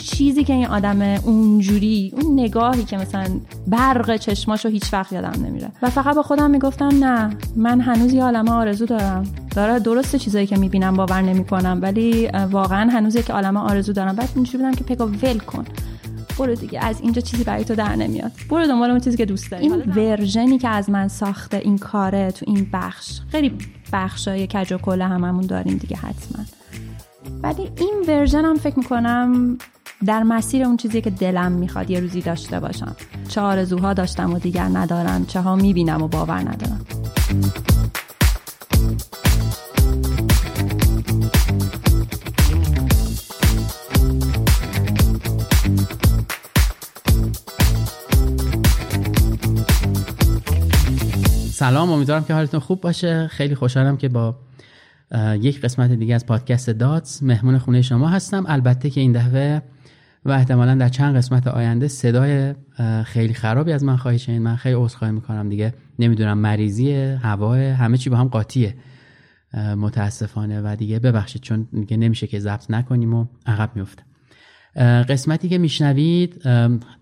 چیزی که این آدم اونجوری اون نگاهی که مثلا برق چشماشو هیچ وقت یادم نمیره. و فقط با خودم می‌گفتم نه من هنوز یه عالمه آرزو دارم. داره درسته چیزایی که می‌بینم باور نمی‌کنم ولی واقعا هنوز یک عالمه آرزو دارم. بعد اینجوری بودم که پگا ول کن. برو دیگه از اینجا چیزی برای تو در نمیاد. برو دنبال اون چیزی که دوست داری. این ورژنی که از من ساخته این کاره تو این بخش خیلی بخشای کج و هممون داریم دیگه حتما. ولی این ورژن هم فکر می‌کنم در مسیر اون چیزی که دلم می‌خواد یه روزی داشته باشم. چه آرزوها داشتم و دیگر ندارم چه ها می‌بینم و باور ندارم. سلام امیدوارم که حالتون خوب باشه. خیلی خوشحالم که با یک قسمت دیگه از پادکست داتس مهمون خونه شما هستم. البته که این دفعه و احتمالا در چند قسمت آینده صدای خیلی خرابی از من خواهی شنید. من خیلی عذرخواهی می‌کنم دیگه. نمی‌دونم مریضی هوا همه چی با هم قاطیه. متاسفانه. و دیگه ببخشید چون دیگه نمیشه که ضبط نکنیم و عقب میفته قسمتی که میشنوید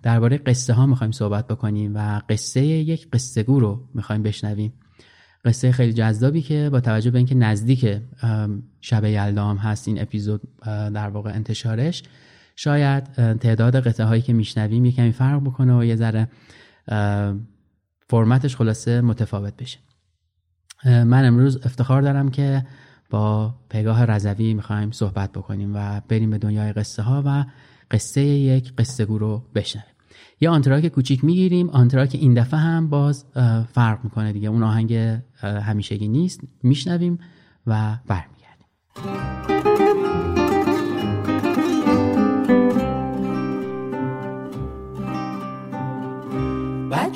درباره قصه ها می‌خوایم صحبت بکنیم و قصه یک قصه گو رو می‌خوایم بشنویم. قصه خیلی جذابی که با توجه به اینکه نزدیک شب یلدا هست این اپیزود در واقع انتشارش شاید تعداد قطعه هایی که میشنویم یه کمی فرق بکنه و یه ذره فرمتش خلاصه متفاوت بشه. من امروز افتخار دارم که با پگاه رضوی می‌خوایم صحبت بکنیم و بریم به دنیای قصه ها و قصه یک قصه گو رو بشنویم. یه آنتراک کوچیک می‌گیریم آنتراک این دفعه هم باز فرق می‌کنه دیگه. اون آهنگ همیشگی نیست. میشنویم و برمیگردیم.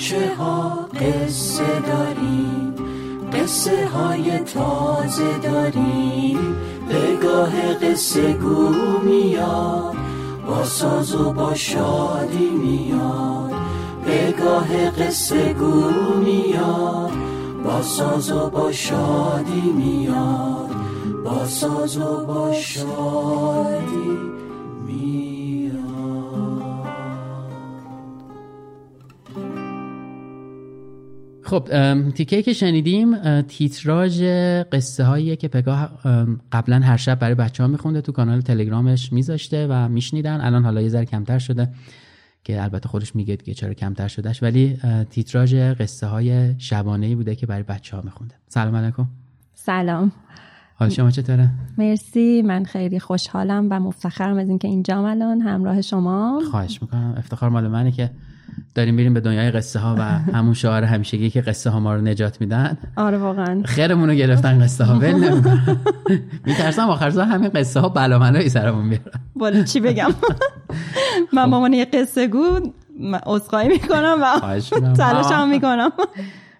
بچه ها قصه داریم؟ قصه های تازه داریم. گاه قصه گو میاد با ساز و با شادی میاد. گاه قصه گو میاد با ساز و با شادی میاد. با ساز و با شادی خب تیکه که شنیدیم تیتراژ قصه هاییه که پگاه قبلا هر شب برای بچه ها میخونده تو کانال تلگرامش میذاشته و میشنیدن. الان حالا یه ذره کمتر شده که البته خودش میگه که چرا کمتر شدهش. ولی تیتراژ قصه های شبانه بوده که برای بچه ها میخونده. سلام علیکم. سلام. حال شما چطوره؟ مرسی. من خیلی خوشحالم و مفتخرم از اینکه اینجام الان. همراه شما. خواهش می‌کنم. افتخار مال منه که داریم میریم به دنیای قصه ها و همون شعار همیشگی که قصه ها ما رو نجات میدن. آره واقعا. خیرمون رو گرفتن قصه ها ول میترسم آخر سر همین قصه ها بلامنایی سرمون بیارن. بالا چی بگم؟ من مامان یه قصه گو عذرخواهی می‌کنم و تلاش هم می‌کنم.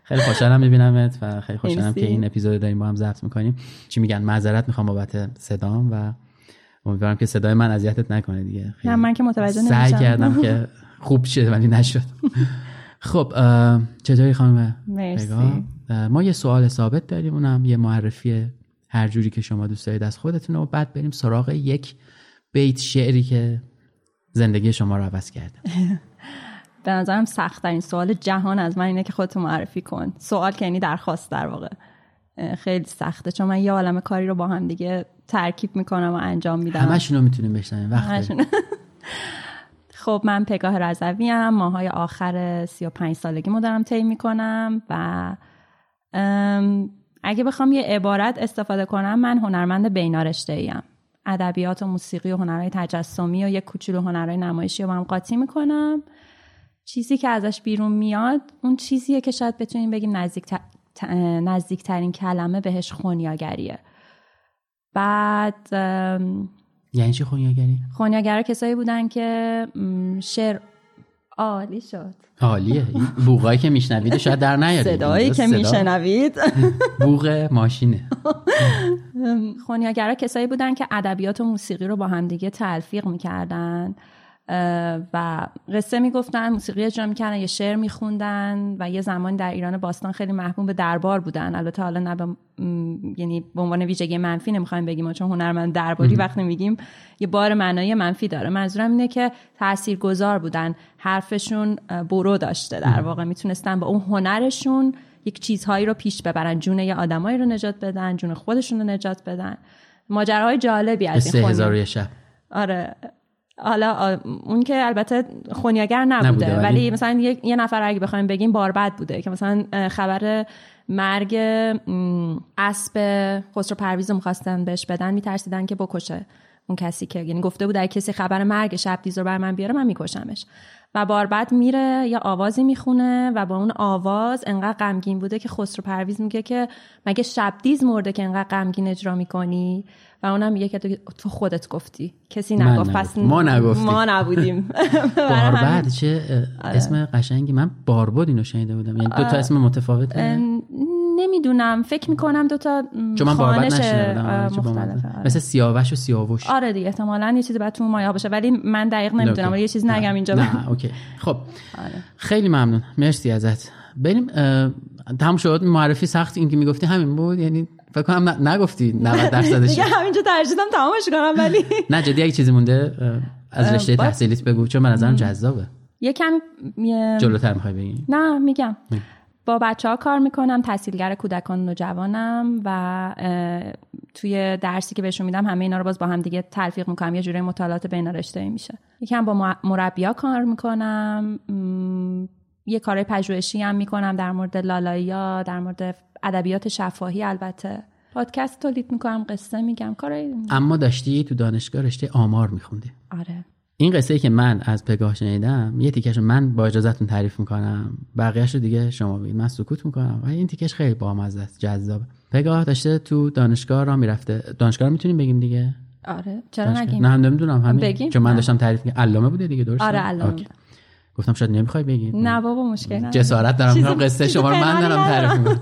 خیلی خوشحالم میبینمت و خیلی خوشحالم که این اپیزود داریم با هم ضبط می‌کنیم. چی میگن؟ معذرت می‌خوام بابت صدام و امیدوارم که صدای من اذیتت نکنه دیگه. نه من که متوجه نمیشم. سعی کردم که خوب شد ولی نشد. خب چطوری خانم مرسی. ما یه سوال ثابت داریم اونم یه معرفی هر جوری که شما دوست دارید از خودتون و بعد بریم سراغ یک بیت شعری که زندگی شما رو عوض کرده. به نظرم سخت این سوال جهان از من اینه که خودتو معرفی کن. سوال که یعنی درخواست در واقع. خیلی سخته. چون من یه عالم کاری رو با هم دیگه ترکیب می‌کنم و انجام میدم. همشون رو می‌تونیم بشنویم. وقت خب من پگاه رضوی ام ماهای آخر 35 سالگی مو دارم طی می‌کنم و اگه بخوام یه عبارت استفاده کنم من هنرمند بینارشته ایم ادبیات و موسیقی و هنرهای تجسمی و یک کوچولو هنرهای نمایشی رو هم قاطی می‌کنم. چیزی که ازش بیرون میاد اون چیزیه که شاید بتونیم بگیم نزدیک نزدیکترین کلمه بهش خونیاگریه. بعد یعنی چی خونیاگری؟ خونیاگرا کسایی بودن که شعر عالی شد. عالیه. بوغایی که میشنوید شاید در نیارید. صدایی که میشنوید. بوغ ماشینه. خونیاگرا کسایی بودن که ادبیات و موسیقی رو با همدیگه تلفیق می‌کردن. و قصه می‌گفتن موسیقی اجرا می‌کردن یه شعر میخوندن و یه زمان در ایران باستان خیلی محبوب دربار بودن. البته حالا نه به یعنی به عنوان ویژگی منفی نمی‌خوایم بگیم چون هنرمند درباری وقتی میگیم یه بار معنای منفی داره. منظورم اینه که تاثیرگذار بودن. حرفشون برو داشته در واقع. می‌تونستن با اون هنرشون یک چیزهایی رو پیش ببرن. جون یه آدمایی رو نجات بدن جون خودشون رو نجات بدن. ماجراهای جالبی از این شب. آره. حالا اون که البته خونیاگر نبوده, نبوده ولی, مثلا یه, نفر اگه بخوایم بگیم باربد بوده که مثلا خبر مرگ اسب خسرو پرویز رو می‌خواستن بهش بدن میترسیدن که بکشه اون کسی که یعنی گفته بود اگه کسی خبر مرگ شب دیز رو بر من بیاره من میکشمش. و باربد میره یا آوازی می‌خونه و با اون آواز انقدر غمگین بوده که خسرو پرویز میگه که مگه شبدیز مرده که انقدر غمگین اجرا می‌کنی؟ و اونم میگه که تو خودت گفتی. کسی نگفت پس ما نگفتیم. ما نبودیم. باربد چه آره. اسم قشنگی. من باربد اینو شنیده بودم. یعنی دو تا اسم متفاوت نمی‌دونم. فکر می‌کنم دوتا چون من باربد مثل سیاوش و سیاوش. آره دیگه احتمالا یه چیزی بعد تو مایا باشه ولی من دقیق نمی‌دونم یه چیز نگم اینجا. نه اوکی. خب. آره. خیلی ممنون. مرسی ازت. بریم تمام شد. معرفی سخت این که می‌گفتی همین بود یعنی فکر کنم نگفتی 90 درصدش دیگه همینجا ترجیدم تمامش کنم ولی نه جدی اگه چیزی مونده از رشته تحصیلیت بگو چون من نظرم جذابه. یکم جلوتر می‌خوای بگی؟ نه میگم. با بچه ها کار می‌کنم تحصیلگر کودکان و جوانم و توی درسی که بهشون میدم همه اینا رو باز با هم دیگه تلفیق می‌کنم یه جوری مطالعات بین رشته میشه. یکم با مربیا کار می‌کنم یه کار پژوهشی هم می‌کنم در مورد لالایی در مورد ادبیات شفاهی البته. پادکست تولید می‌کنم قصه میگم کار اما داشتی تو دانشگاه رشته آمار میخوندی. آره. این قصه ای که من از پگاه شنیدم یه تیکش من با اجازهتون تعریف می‌کنم. بقیهش رو دیگه شما بگید. من سکوت می‌کنم. و این تیکش خیلی بامزه است. جذاب پگاه داشته تو دانشگاه را می‌رفته. دانشگاه رو می‌تونیم بگیم دیگه؟ آره. چرا نگیم؟ نه نمی‌دونم. همین. چون من داشتم تعریف می‌کنم علامه بوده دیگه درسته؟ آره علامه گفتم شاید نمی‌خوای بگی نه بابا مشکل نداره. جسارت دارم. میگم قصه شما رو من دارم تعریف می‌کنم.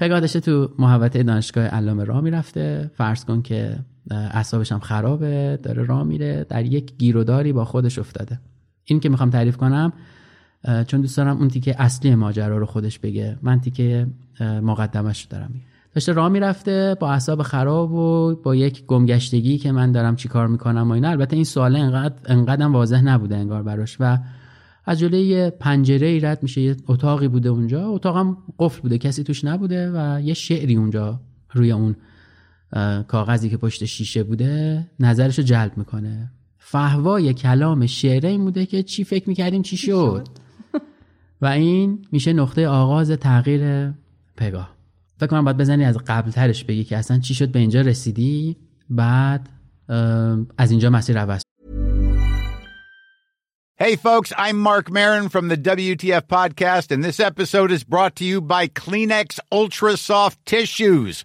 پگاه داشته تو محوطه دانشگاه علامه راه می‌رفته. فرض کن که اعصابش هم خرابه داره راه میره در یک گیروداری با خودش افتاده. این که می‌خوام تعریف کنم چون دوست دارم اون تیکه اصلی ماجرا رو خودش بگه. من تیکه مقدمش رو دارم داشته راه می‌رفته با اعصاب خراب و با یک گمگشتگی که من دارم چیکار می‌کنم و اینا. البته این سوال انقدر انقدر واضح نبوده انگار براش و از جلوی پنجره ای رد میشه یه اتاقی بوده اونجا. اتاقم قفل بوده کسی توش نبوده و یه شعری اونجا روی اون کاغذی که پشت شیشه بوده نظرش رو جلب می‌کنه. فهوای کلام شعره این بوده که چی فکر می‌کردیم چی شد. و این میشه نقطه آغاز تغییر پگاه. فکر کنم باید بزنی از قبل ترش بگی که اصلا چی شد به اینجا رسیدی بعد از اینجا مسیر عوض. Hey folks, I'm Mark Marin from the WTF podcast and this episode is brought to you by Kleenex Ultra Soft Tissues.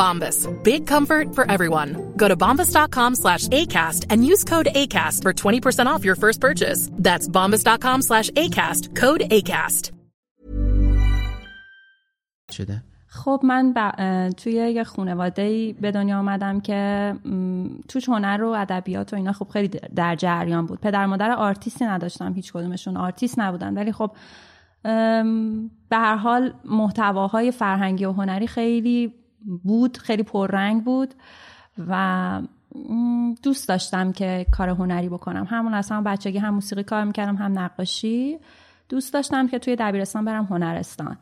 Bombas. Big comfort for everyone. Go to bombas.com slash ACAST and use code ACAST for 20% off your first purchase. That's bombas.com slash ACAST. Code ACAST. شده خب من ب- توی یه خانواده به دنیا آمدم که م، توش هنر و ادبیات و اینا خب خیلی در جریان بود پدر مادر آرتیستی نداشتم هیچ کدومشون آرتیست نبودن ولی خب به هر حال محتواهای فرهنگی و هنری خیلی بود خیلی پررنگ بود و دوست داشتم که کار هنری بکنم. همون اصلا بچگی هم موسیقی کار می‌کردم هم نقاشی. دوست داشتم که توی دبیرستان برم هنرستان.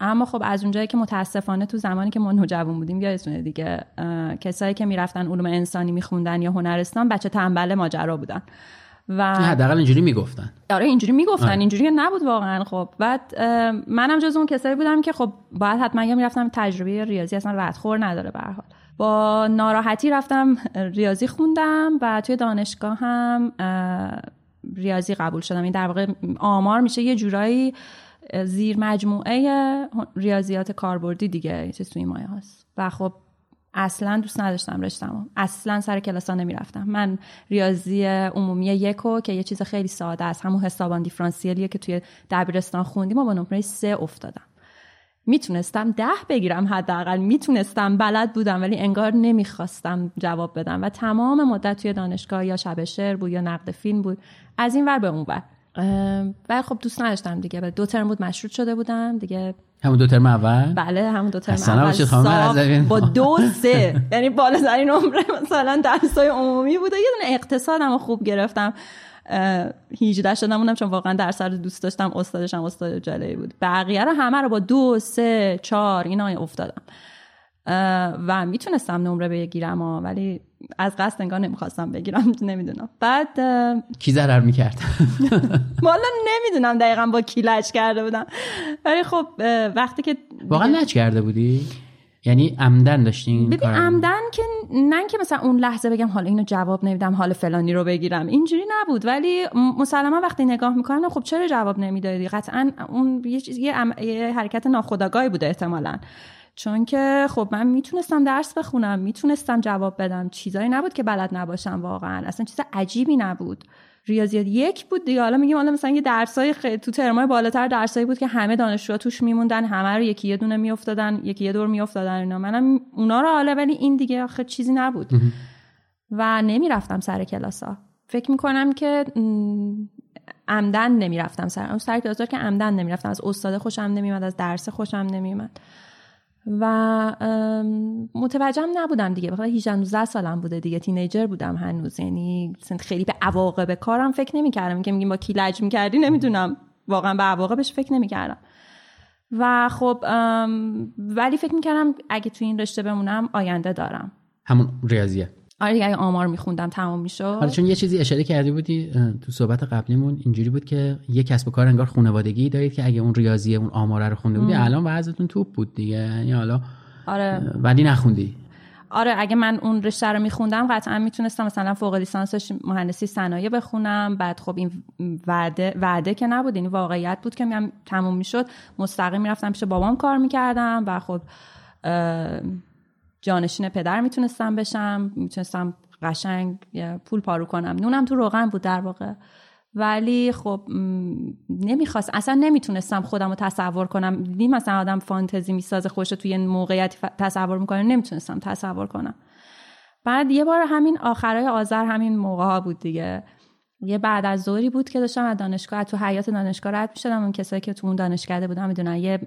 اما خب از اونجایی که متاسفانه تو زمانی که ما نوجوان بودیم یادتونه دیگه کسایی که می‌رفتن علوم انسانی میخوندن یا هنرستان بچه تنبل ماجرا بودن. و حداقل اینجوری می‌گفتن. آره اینجوری می‌گفتن. اینجوری نبود واقعا خب. بعد منم جز اون کسایی بودم که خب باید حتما یا می‌رفتم تجربه ریاضی اصلا ردخور نداره به حال. با ناراحتی رفتم ریاضی خوندم و توی دانشگاه هم ریاضی قبول شدم. این در واقع آمار میشه یه جورایی زیر مجموعه ریاضیات کاربردی دیگه چیز توی مایه هست و خب اصلا دوست نداشتم رشتمو اصلا سر کلاس نمی‌رفتم. من ریاضی عمومی یکو که یه چیز خیلی ساده است همون حسابان دیفرانسیلیه که توی دبیرستان خوندیم و با نمره سه افتادم. می‌تونستم ده بگیرم حداقل. می‌تونستم بلد بودم ولی انگار نمی‌خواستم جواب بدم و تمام مدت توی دانشگاه یا شب شعر بود یا نقد فیلم بود. از این ور به اون ور. ولی خب دوست نداشتم دیگه. دو ترم بود مشروط شده بودم. دیگه همون دو ترم اول؟ بله همون دو ترم اول. با دو سه. یعنی بالاترین نمره مثلا درسای عمومی بوده یه دونه اقتصادم خوب گرفتم. اه، 18 شدم موندم چون واقعا درس رو دوست داشتم استادشم استاد جالبی بود. بقیه رو همه رو با دو سه چهار اینا افتادم. و می‌تونستم نمره بگیرم ولی از قصد انگار نمی‌خواستم بگیرم نمی‌دونم. بعد کی ضرر می‌کرد؟ والا نمی‌دونم دقیقا با کی لج کرده بودم. ولی خب وقتی که واقعا لج کرده بودی؟ یعنی عمدن داشتی این ببین؟ عمدن که نه که مثلا اون لحظه بگم حالا اینو جواب نمیدم حال فلانی رو بگیرم اینجوری نبود. ولی مسلما وقتی نگاه می‌کنم خب چرا جواب نمی‌دادی؟ قطعا اون یه, چیز- یه, عم- یه حرکت ناخودآگاهی بوده احتمالا. چون که خب من می‌تونستم درس بخونم می‌تونستم جواب بدم چیزایی نبود که بلد نباشم واقعا اصلا چیز عجیبی نبود. ریاضیات یک بود دیگه حالا میگیم حالا مثلا یه درسای خیلی تو ترمای بالاتر درسایی بود که همه دانشجوها توش میموندن همه رو یکی یه دونه میافتادن یکی یه دور میافتادن اینا. منم اونا رو حالا ولی این دیگه آخه چیزی نبود. و نمی‌رفتم سر کلاسا فکر می‌کنم که عمدن نمی‌رفتم سر اون سر کلاس که عمدن نمی‌رفتم از استاد خوشم نمیومد از درس خوشم نمیومد و متوجهم نبودم دیگه. بخاطر 18 19 سالم بوده دیگه. تینیجر بودم هنوز. یعنی خیلی به عواقب کارم فکر نمی‌کردم. که میگیم با کی لج می‌کردی نمی‌دونم. واقعا به عواقبش فکر نمی‌کردم. و خب ولی فکر می‌کردم اگه تو این رشته بمونم آینده دارم. همون ریاضیه. آره دیگه آمار میخوندم تمام می‌شد. حالا چون یه چیزی اشاره کردی بودی تو صحبت قبلیمون اینجوری بود که یه کسب و کار انگار خانوادگی دارید که اگه اون ریاضیه اون آماره رو خونده بودی الان وضعتون توپ بود دیگه. یعنی حالا آره. ولی نخوندی. آره اگه من اون رشته رو میخوندم قطعا می‌تونستم مثلا فوق لیسانسش مهندسی صنایع بخونم. بعد خب این وعده وعده که نبود یعنی واقعیت بود که میام تموم می‌شد. مستقیم می‌رفتم پیش بابام کار می‌کردم و خب جانشین پدر می‌تونستم بشم می‌تونستم قشنگ پول پارو کنم. نونم تو روغن بود در واقع. ولی خب نمی‌خواست. اصلا نمی‌تونستم خودم رو تصور کنم. دیدی مثلا آدم فانتزی می‌سازه خوش توی ف- تصور می‌کنه. نمی‌تونستم تصور کنم. بعد یه بار همین آخرای آذر همین موقع ها بود دیگه. یه بعد از ظهری بود که داشتم از دانشگاه تو حیات دانشگاه رد می‌شدم. اون کسایی که تو اون دانشکده بودن می‌دونن. یه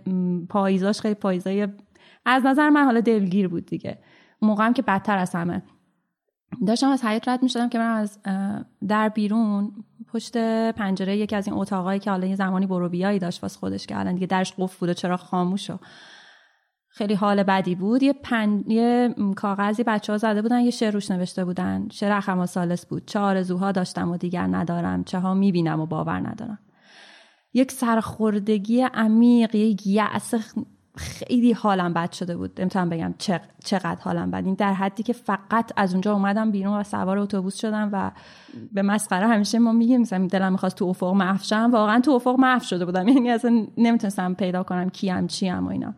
پاییزاش خیلی پاییزای از نظر من حالا دلگیر بود دیگه. اون موقع هم که بدتر از همه. داشتم از حیات رد می‌شدم که من از در بیرون پشت پنجره یکی از این اتاقایی که حالا یه زمانی بروبیایی داشت واسه خودش که الان دیگه درش قفل بود و چرا خاموش و خیلی حال بدی بود. یه, پن... یه کاغذی بچه ها زده بودن یه شعر روش نوشته بودن. شعر اخما سالس بود. چه آرزوها داشتم و دیگر ندارم چه ها می‌بینم و باور ندارم. یک سرخوردگی عمیق یک یأس خیلی حالم بد شده بود. نمی‌تونم بگم چق- چقدر حالم بد. این در حدی که فقط از اونجا اومدم بیرون و سوار اتوبوس شدم و به مسخره همیشه ما میگیم مثلا دلم می‌خواست تو افق محو واقعا تو افق محو شده بودم. یعنی اصلا نمی‌تونستم پیدا کنم کیم چیم و اینا.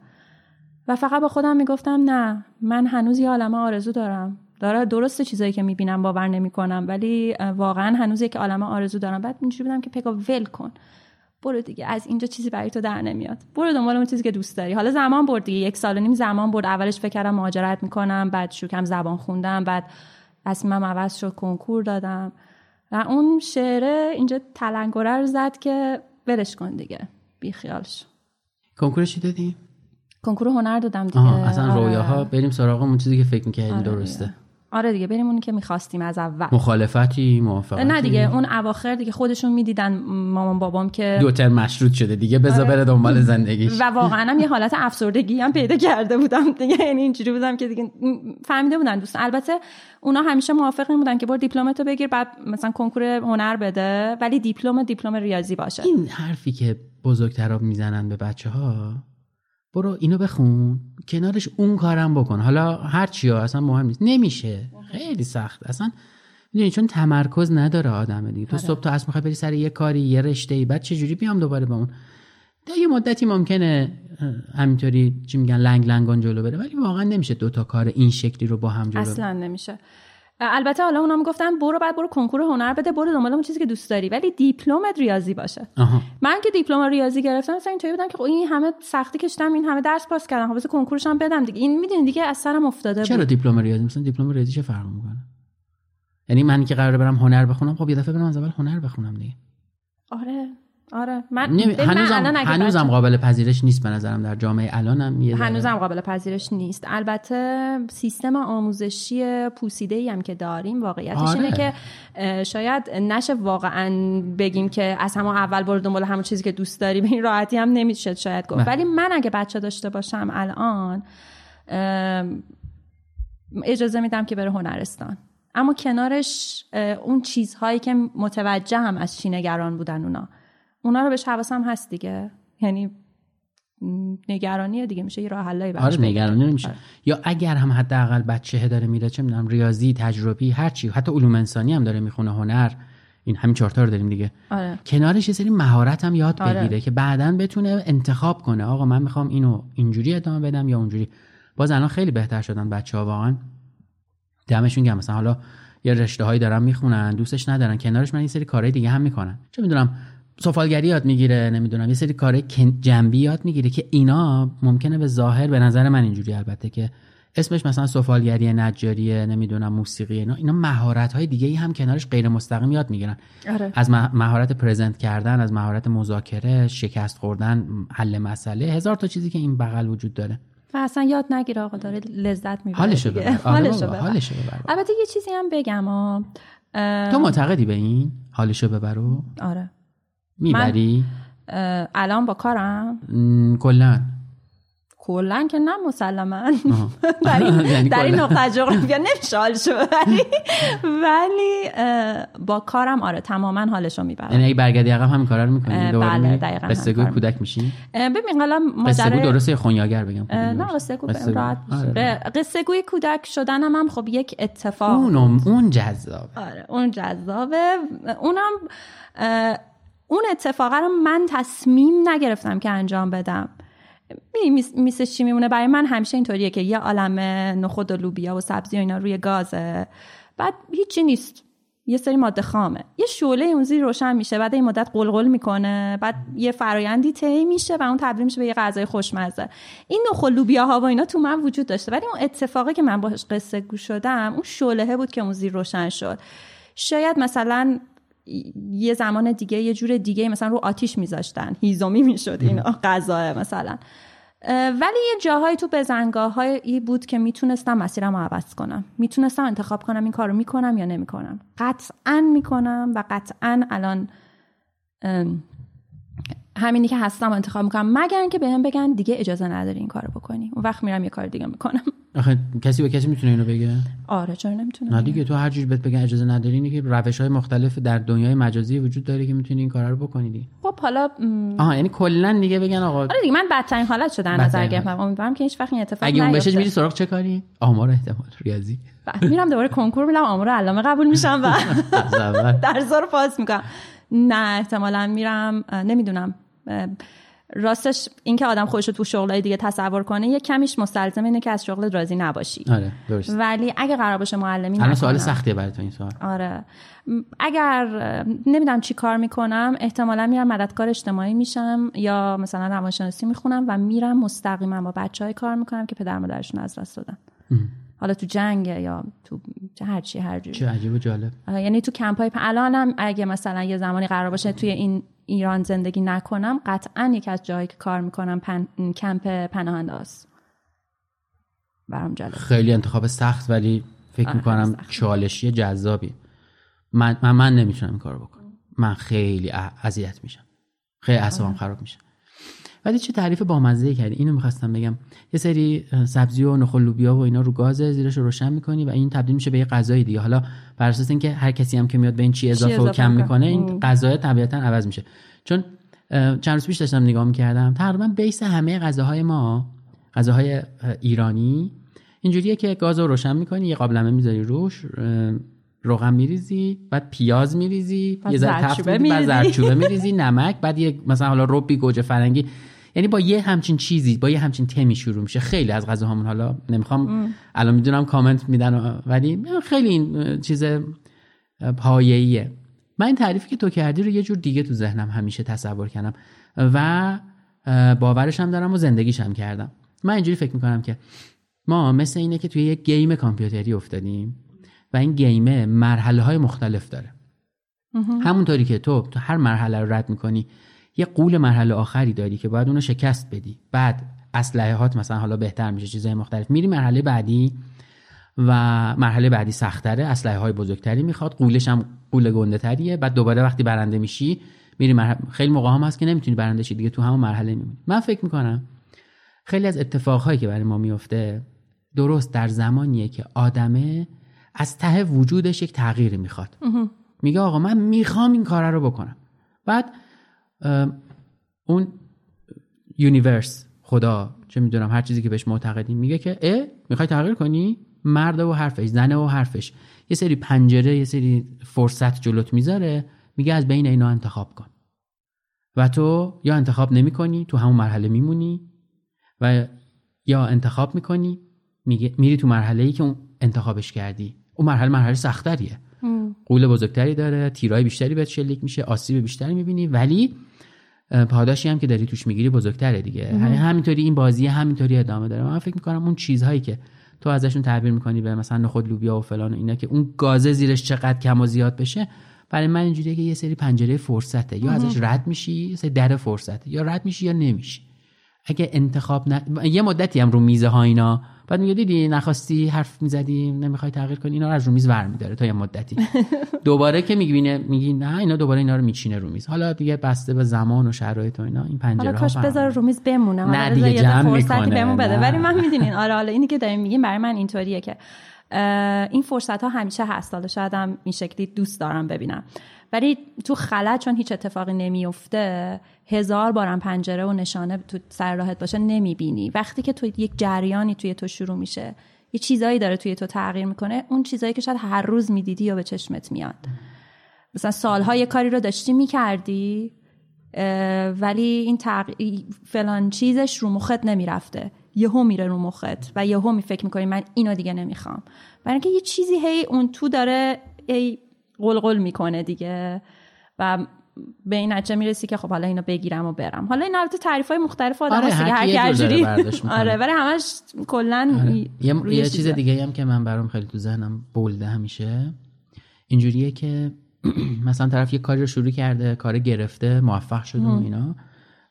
و فقط با خودم می‌گفتم نه من هنوز یه عالمه آرزو دارم. داره درسته چیزایی که می‌بینم باور نمی‌کنم ولی واقعا هنوز یک عالمه آرزو دارم. بعد اینجوری بودم که پگا ول کن. برو دیگه از اینجا چیزی برای تو در نمیاد. برو دنبال اون چیزی که دوست داری. حالا زمان برد دیگه یک سال و نیم زمان برد. اولش فکر کردم مهاجرت می‌کنم بعد شروع کردم زبان خوندم بعد تصمیمم عوض شد کنکور دادم. و اون شعره اینجا تلنگره رو زد که ولش کن دیگه بیخیال شو. کنکورش چی دادی؟ کنکور هنر دادم دیگه. آها اصلا آره. رویاها بریم سراغ اون چیزی که فکر می‌کردیم آره درسته. آره دیگه بریم اونی که می‌خواستیم از اول. مخالفتی موافقتی؟ نه دیگه اون اواخر دیگه خودشون می‌دیدن مامان بابام که دو ترم مشروط شده دیگه بذار بره دنبال زندگیش. و واقعا هم یه حالت افسردگی هم پیدا کرده بودم دیگه. یعنی اینجوری بودم که دیگه فهمیده بودن دوست البته اونا همیشه موافق این بودن که برو دیپلمتو بگیر بعد مثلا کنکور هنر بده ولی دیپلم دیپلم ریاضی باشه. این حرفی که بزرگترا می‌زنن به بچه ها برو اینو بخون کنارش اون کارم بکن. حالا هر چی ها اصلا مهم نیست. نمیشه. خیلی سخت. اصلا می‌دونی چون تمرکز نداره آدم دیگه. تو صبح تا اصلا می‌خوای بری سر یه کاری یه رشته ای بعد چجوری بیام دوباره به اون؟ تا یه مدتی ممکنه همینطوری چی میگن لنگ لنگان جلو بره. ولی واقعا نمیشه دوتا کار این شکلی رو با هم جلو اصلا نمیشه. البته حالا اونا می‌گفتن برو بعد برو کنکور هنر بده برو دنبال اون چیزی که دوست داری. ولی دیپلمت ریاضی باشه. آها. من که دیپلم ریاضی گرفتم مثلا اینطوری بودم که خب این همه سختی کشیدم این همه درس پاس کردم خب کنکورش هم بدم دیگه. این می‌دونی دیگه از سرم افتاده چرا دیپلم ریاضی؟ مثلا دیپلم ریاضی چه فرق می‌کنه؟ یعنی من که قراره برم هنر بخونم خب یه دفعه برم از اول هنر بخونم دیگه. آره. آره. من, نمی... من هنوزم, بچه- قابل پذیرش نیست به نظرم در جامعه. الانم یه هنوزم قابل پذیرش نیست. البته سیستم آموزشی پوسیده ای هم که داریم واقعیتش آره. اینه که شاید نشه واقعا بگیم که از همون اول برو دنبال همون چیزی که دوست داری به این راحتی هم نمیشه شاید گفت. ولی من اگه بچه داشته باشم الان اجازه میدم که بره هنرستان. اما کنارش اون چیزهایی که متوجه هم از چی نگران بودن اونا. اونا رو بهش حواسم هست دیگه. یعنی نگرانیه دیگه میشه یه راه حلایی براش آره نگرانی نمیشه. یا اگر هم حداقل بچه داره میره چه می‌دونم ریاضی تجربی هر چی حتی علوم انسانی هم داره می‌خونه هنر این همین چهارتا رو داریم دیگه. آره. کنارش یه سری مهارت هم یاد آره. بگیره که بعدا بتونه انتخاب کنه. آقا من می‌خوام اینو اینجوری ادامه بدم یا اونجوری. باز الان خیلی بهتر شدن بچه ها واقعا. دمشون گرم. مثلا حالا یه رشته هایی دارن می‌خونن دوستش ندارن. کنارش من یه سری کارهای دیگه هم می‌کنن. چه می‌دونم سفالگری یاد می‌گیره نمی‌دونم یه سری کار جنبی یاد می‌گیره که اینا ممکنه به ظاهر به نظر من اینجوری البته که اسمش مثلا سفالگری نجاریه نمی‌دونم موسیقی اینا اینا مهارت های دیگه ای هم کنارش غیر مستقیم یاد می‌گیرن آره از مه- مهارت پرزنت کردن از مهارت مذاکره شکست خوردن حل مسئله هزار تا چیزی که این بغل وجود داره و اصلا یاد نگیره آقا داره لذت می‌بره حالشو. ببر آره حالشو ببر. حالشو ببر. البته یه چیزی هم بگم آه. تو معتقدی به این حالشو ببرو آره می‌بری؟ الان با کارم؟ کلا. کلا که نه مسلما. در این, یعنی در این. نقطه جغرافیا نمیشه حالشو ببری ولی با کارم آره تماما حالشو یعنی می‌برم اگه برگردی عقب همین کارا رو می‌کنی؟ بله، دقیقاً قصه گوی کودک میشی؟ ببین حالا قصه گوی ماجرای درسته یا خونیاگر بگم؟ نه قصه گوی قصه. راحت. قصه گوی کودک شدنم هم خب یک اتفاق. اونم اون جذاب آره اون جذابه. اونم اون اتفاقه رو من تصمیم نگرفتم که انجام بدم. می میسه چی میمونه؟ برای من همیشه اینطوریه که یه عالم نخود و لوبیا و سبزی و اینا روی گازه. بعد هیچی نیست. یه سری ماده خامه. یه شعله اون زیر روشن میشه بعد این مدت قلقل می‌کنه. بعد یه فرایندی طی میشه و اون تبدیل میشه به یه غذای خوشمزه. این نخود لوبیا ها و اینا تو من وجود داشته. ولی اون اتفاقی که من باش قصه گو شدم اون شعله بود که اون زیر روشن شد. شاید مثلا یه زمان دیگه یه جور دیگه مثلا رو آتیش میذاشتن هیزومی می‌شد اینا غذا مثلا. ولی یه جاهایی تو بزنگاه هایی بود که می‌تونستم مسیرم رو عوض کنم. می‌تونستم انتخاب کنم این کار رو می‌کنم یا نمی‌کنم. قطعا می‌کنم و قطعا الان همینی که هستم انتخاب می‌کنم. مگر اینکه بهم بگن دیگه اجازه نداری این کارو بکنی. اون وقت میرم یه کار دیگه می‌کنم. آخه کسی به کسی می‌تونه اینو بگه؟ آره چرا نمی‌تونم نه دیگه تو هر جوری بهت بگن اجازه نداری اینه که روش های مختلف در دنیای مجازی وجود داره که می‌تونی این کارا رو بکنی دیگه. خب حالا م، آها یعنی کلا دیگه بگن آقا آره دیگه من بدترین حالت شده در نظر. گرفتم. امیدوارم که هیچ وقت این اتفاق اگه اون بشه. میری سراغ چه کاری؟ آمار احتمال ریاضی. میرم دوباره کنکور میرم آمار علامه قبول میشم و درزا رو پاس می‌کنم. نه احتمالا میرم نمی‌دونم. راستش اینکه آدم خودش رو تو شغلای دیگه تصور کنه یه کمیش مستلزم اینه که از شغل راضی نباشی. آره درست. ولی اگه قرار باشه معلمی الان سوال سختیه برای تو این سوال. آره. اگر نمی‌دونم چی کار می‌کنم احتمالا میرم مددکار اجتماعی میشم یا مثلا روانشناسی می‌خونم و میرم مستقیما با بچه های کار می‌کنم که پدر مادرشون از دست دادن. حالا تو جنگ یا تو هر چی هر جوری. چه عجیب و جالب. یعنی تو کمپ های الانم اگه مثلا یه زمانی قرار باشه توی این ایران زندگی نکنم قطعا یکی از جایی که کار می‌کنم پن... کمپ پناهنده است برام جالب. خیلی انتخاب سخت ولی فکر آره، می‌کنم. چالشی جذابی. من من, من نمی‌تونم این کارو بکنم. من خیلی اذیت میشم. خیلی اعصابم خراب میشه. ولی چه تعریف بامزه کردی اینو می‌خواستم بگم یه سری سبزی و نخل لوبیا و اینا رو گاز زیرش رو روشن می‌کنی و این تبدیل میشه به یه غذای دیگه حالا بر اساس اینکه هر کسی هم که میاد به این چی اضافه, و اضافه کم می‌کنه. این ام. غذا طبیعتا عوض میشه چون چند روز پیش داشتم نگاه می‌کردم تقریبا بیس همه غذاهای ما غذاهای اه، ایرانی اینجوریه که گاز رو روشن می‌کنی یه قابلمه می‌ذاری روش روغن میریزی بعد پیاز میریزی یه ذره تفت بعد. زردچوبه میریزی نمک بعد یه مثلا حالا ربی گوجه فرنگی یعنی با یه همچین چیزی با یه همچین تمی شروع میشه. خیلی از غذاهامون حالا نمی‌خوام الان می‌دونم کامنت میدن ولی خیلی این چیز پایه‌ایه. من این تعریفی که تو کردی رو یه جور دیگه تو ذهنم همیشه تصور کردم و باورش هم دارم و زندگیش هم کردم. من اینجوری فکر می‌کنم که ما مثل اینه که توی یه گیم کامپیوتری افتادیم و این گیمه مرحله های مختلف داره. همونطوری که تو تو هر مرحله رو رد می‌کنی یه قول مرحله آخری داری که باید اونو شکست بدی. بعد اسلحه هات مثلا حالا بهتر میشه چیزهای مختلف. میری مرحله بعدی و مرحله بعدی سختره اسلحه های بزرگتری می‌خواد قولش هم قول گنده تریه بعد دوباره وقتی برنده میشی میری مرحله خیلی موقع هم هست که نمی‌تونی برنده شی دیگه تو همون مرحله میمونی. من فکر می‌کنم خیلی از اتفاقهایی که برای ما میفته درست در زمانیه که آدمه از ته وجودش یک تغییری می‌خواد. میگه آقا من می‌خوام این کار رو بکنم. بعد اون یونیورس خدا چه می‌دونم هر چیزی که بهش معتقدیم میگه که اه می‌خوای تغییر کنی؟ مرد و حرفش زنه و حرفش. یه سری پنجره یه سری فرصت جلوت می‌ذاره میگه از بین اینا انتخاب کن. و تو یا انتخاب نمی کنی تو همون مرحله میمونی و یا انتخاب می‌کنی میگه میری تو مرحله ای که اون انتخابش کردی. اون مرحله مرحله سختریه قول بزرگتری داره تیرای بیشتری بهت شلیک میشه آسیب بیشتری می‌بینی ولی پاداشی هم که داری توش می‌گیری بزرگتره دیگه. همینطوری این بازی همینطوری ادامه داره. من فکر می‌کنم اون چیزهایی که تو ازشون تعبیر می‌کنی به مثلا نخود لوبیا و فلان و اینا که اون گازه زیرش چقدر کم و زیاد بشه برای من اینجوریه که یه سری پنجره فرصته. یا ازش رد میشی یه سری در فرصته. یا رد میشی یا نمیشی. اگه انتخاب نه... یه مدتی هم رو میزه ها اینا. بعد میگه دیدی نخواستی حرف می‌زدی نمی‌خوای تغییر کنی؟ اینا رو از رو میز ور میداره تا یه مدتی. دوباره که میگی میگی نه اینا دوباره اینا رو میچینه رو میز حالا دیگه بسته به زمان و شرایط و اینا این پنجره حالا کاش فرق بذاره می‌کنه. رو میز بمونه نه بذار دیگه جمع می‌کنه. بهمون بده. ولی من می‌دونین آره حالا اینی که داریم میگیم برای من اینطوریه که این فرصت ها همیشه هست. حالا شاید هم این شکلی دوست دارم ببینم. ولی تو خلا چون هیچ اتفاقی نمیفته هزار بارم پنجره و نشانه تو سر راهت باشه نمی‌بینی. وقتی که تو یک جریانی توی تو شروع میشه یه چیزایی داره توی تو تغییر می‌کنه اون چیزایی که شاید هر روز می‌دیدی یا به چشمت میاد. مثلا سالها یه کاری رو داشتی می‌کردی ولی این تغییر فلان چیزش رو مخت نمی‌رفته. یهو میره رو مخت و یهو می فکر می‌کنی من اینو دیگه نمی‌خوام. برای اینکه یه چیزی هی اون تو داره ای قلقل می‌کنه دیگه. و به این نتیجه می‌رسی که خب حالا اینو بگیرم و برم حالا این البته تعریف های مختلف آدم آره، هر جوری. آره ولی همش کلا آره. یه, یه چیز. دیگه هم که من برام خیلی تو ذهنم بلده همیشه اینجوریه که مثلا طرف یه کاری رو شروع کرده کار گرفته موفق شده و اینا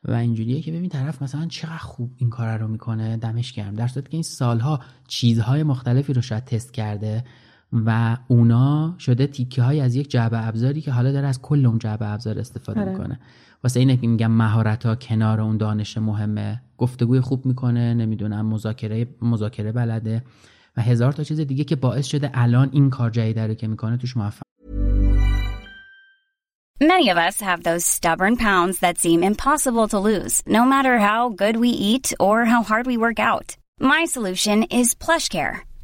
و اینجوریه که ببین طرف مثلا چقدر خوب این کار رو می‌کنه دمش گرم در صورتی که این سالها چیزهای مختلفی رو شاید تست کرده و اونا شده تیکه های از یک جعبه ابزاری که حالا داره از کل اون جعبه ابزار استفاده آره. می‌کنه واسه اینه که میگم مهارت ها کنار اون دانش مهمه گفتگوی خوب می‌کنه نمی‌دونم مذاکره مذاکره بلده و هزار تا چیز دیگه که باعث شده الان این کار جدید رو که می‌کنه توش موفق Many of us have those stubborn pounds that seem impossible to lose, no matter how good we eat or how hard we work out. My solution is PlushCare.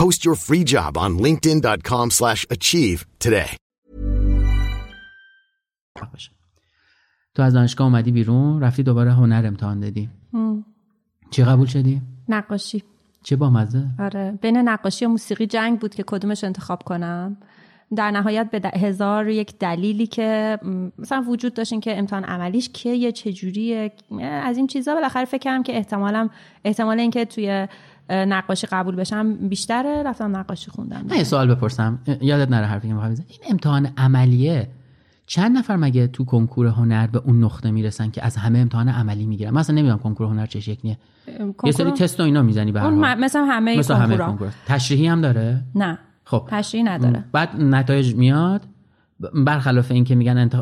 Post your free job on linkedin.com/achieve slash achieve today. تو از دانشگاه اومدی بیرون رفتی دوباره هنر امتحان دادی. چی قبول شدی؟ نقاشی. چه با مزه؟ آره. بین نقاشی و موسیقی جنگ بود که کدومش انتخاب کنم. در نهایت به هزار و یک دلیلی که مثلا وجود داشت این که امتحان عملیش کیه چجوریه از این چیزا. بالاخره فکر کردم که احتمالم احتمال اینکه توی نقاشی قبول بشم بیشتره. رفتم نقاشی خوندم. من یه سوال بپرسم. یادت نره حرفی که. این امتحان عملیه چند نفر مگه تو کنکور هنر به اون نقطه می‌رسن که از همه امتحان عملی می‌گیرن؟ مثلا نمی‌دونم کنکور هنر چه شکلیه. یه سری تست و اینا می‌زنی به اون حال. م- مثل همه مثل همه کنکورا. کنکور. تشریحی هم داره؟ نه. خب. تشریح نداره. بعد نتایج میاد. برخلاف این که میگن انت...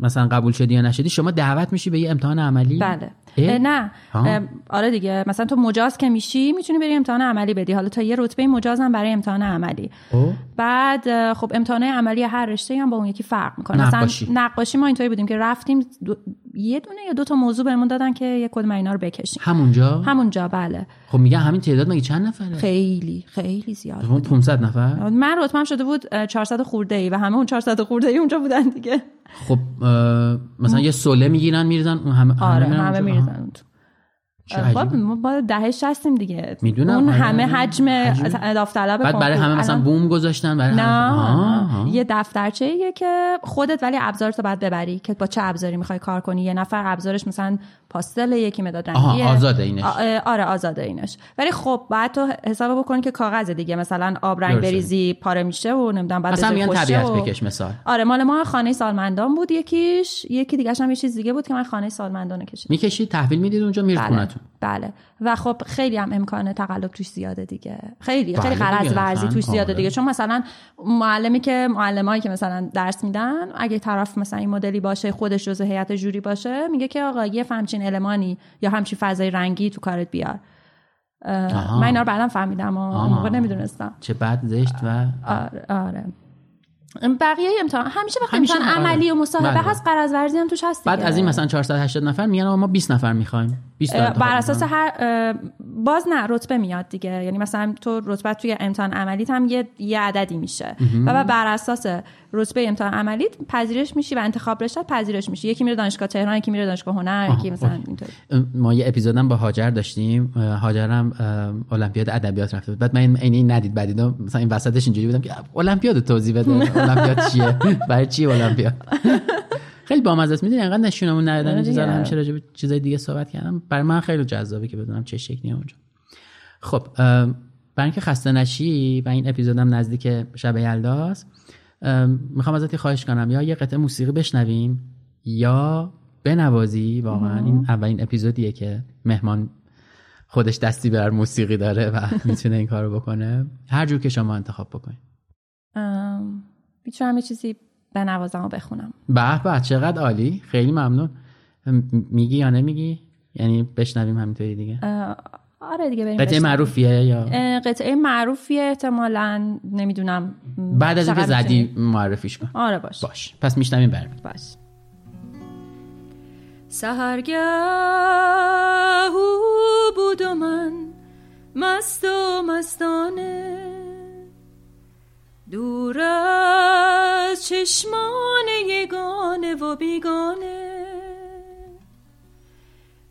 مثلا قبول شدی یا نشدی شما دعوت میشی به یه امتحان عملی؟ بله. نه. آره دیگه. مثلا تو مجاز که میشی می‌تونی بری امتحان عملی بدی. حالا تا یه رتبه مجاز هم برای امتحان عملی. اوه. بعد خب امتحان عملی هر رشته هم با اون یکی فرق می‌کنه. نقاشی. مثلا نقاشی. ما اینطوری بودیم که رفتیم دو- یه دونه یا دو تا موضوع بهمون دادن که یه کدوم اینا رو بکشیم. همونجا؟ همونجا بله. خب میگن همین تعداد مگه چند نفره؟ خیلی خیلی زیاد اون 500 نفر؟ من رتبم شده بود اه، 400 خورده ای و همه اون 400 خورده ای اونجا بودن دیگه. خب مثلا یه سوله می‌گیرن میریزن اون همه آره همه اونجا؟ میریزن خب. ما با دهش هستیم دیگه می‌دونم، اون آره. همه حجم حجم. داوطلب بعد برای. همه مثلا الان- بوم گذاشتن برای نه همه آها، آها. یه دفترچه ایه که خودت ولی ابزارتو باید ببری که با چه ابزاری می‌خوای کار کنی یه نفر ابزارش مثلا پاستل یکی مداد آها، رنگیه آزاده اینش. آره آزاده اینش. ولی خب باید تو حساب بکنی که کاغذ دیگه. مثلا آب رنگ. بریزی پاره میشه و نمی‌دونم بعد مثلا خشکه طبیعت و... بکش مثال. آره مال ما خانه سالمندان بود یکیش. یکی دیگه هم یه چیز دیگه بود که من خانه سالمندان کشیدم. می‌کشی؟ تحویل می‌دید اونجا میرد بله بله و خب خیلی هم امکان تقلب توش زیاده دیگه خیلی بله خیلی قرض دیگه، ورزی توش زیاده کاملا. دیگه چون مثلا معلمی که معلمایی که مثلا درس میدن اگه طرف مثلا این مدلی باشه خودش جزء هیئت جوری باشه میگه که آقا یه همچین المانی یا همچین فضای رنگی تو کارت بیار آها. من اینا رو بعدم فهمیدم و اون موقع. نمی‌دونستم چه بد زشت و آره آره بقیه امتحان همیشه وقتی امتحان آره. عملی و مصاحبه بله. هست قرض ورزی هم توش هست بعد. از این مثلا 480 نفر میگن ما 20 نفر می‌خوایم 20 تا اه، انتخاب بر اساس. هر باز نه رتبه میاد دیگه. یعنی مثلا تو رتبه توی امتحان عملیت هم یه, یه عددی میشه. و بعد بر اساس رتبه امتحان عملیت پذیرش میشی و انتخاب رشته پذیرش میشی. یکی میره دانشگاه تهران یکی میره دانشگاه هنر یکی مثلا اوکی. اینطوری ما یه اپیزودم با هاجر داشتیم. هاجرم المپیاد ادبیات رفته بود. بعد من این این- ندید بعد دیدم مثلا این وسطش اینجوری بودم که المپیاد توضیح بده. المپیاد چیه؟ برای چی المپیاد؟ خیلی بامزه است می‌دونی انقدر نشونمون ندادن. این چیزا رو. همیشه راجع به چیزای دیگه صحبت کردم. برای من خیلی جذابه که بدونم چه شکلیه اونجا. خب برای اینکه خسته نشی و این اپیزودم نزدیک شب یلداست می‌خوام ازت خواهش کنم. یا یه قطعه موسیقی بشنویم یا بنوازی. واقعا این اولین اپیزودیه که مهمان خودش دستی بر موسیقی داره و می‌تونه این کارو بکنه. هر جور که شما انتخاب بکنید می‌تونم یه چیزی بنوازم و بخونم. به به چقدر عالی. خیلی ممنون. میگی یا نمیگی؟ یعنی بشنویم همینطوری دیگه. آره دیگه بریم قطعه بشنویم. معروفیه یا؟ قطعه معروفیه احتمالا نمی‌دونم. بعد از اینکه زدی معرفیش کن. آره باش. باش. پس میشنویم بریم. باش. سهرگه بود و من مست و مستانه. دور از چشمان یگانه و بیگانه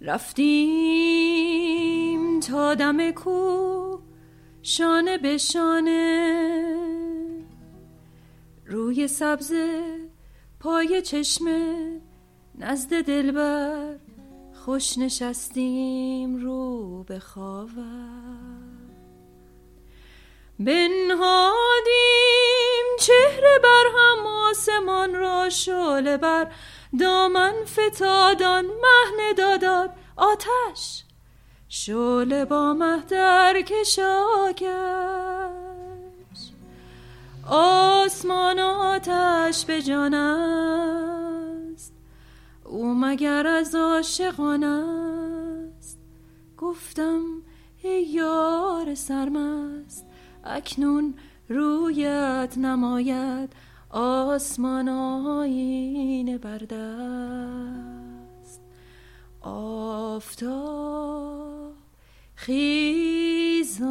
رفتیم تا دم کو شانه به شانه. روی سبز پای چشمه نزد دلبر خوش نشستیم رو به خاور. بنهادیم. چهره بر هم آسمان را شعله بر. دامن فتادان مهنه داداد آتش شعله با مه در کشاکش آسمان آتش به جان است. او مگر از عاشقان است؟ گفتم ای یار سرمست. اکنون رویت نماید آسمان آینه بردست. آفتاب خیزانم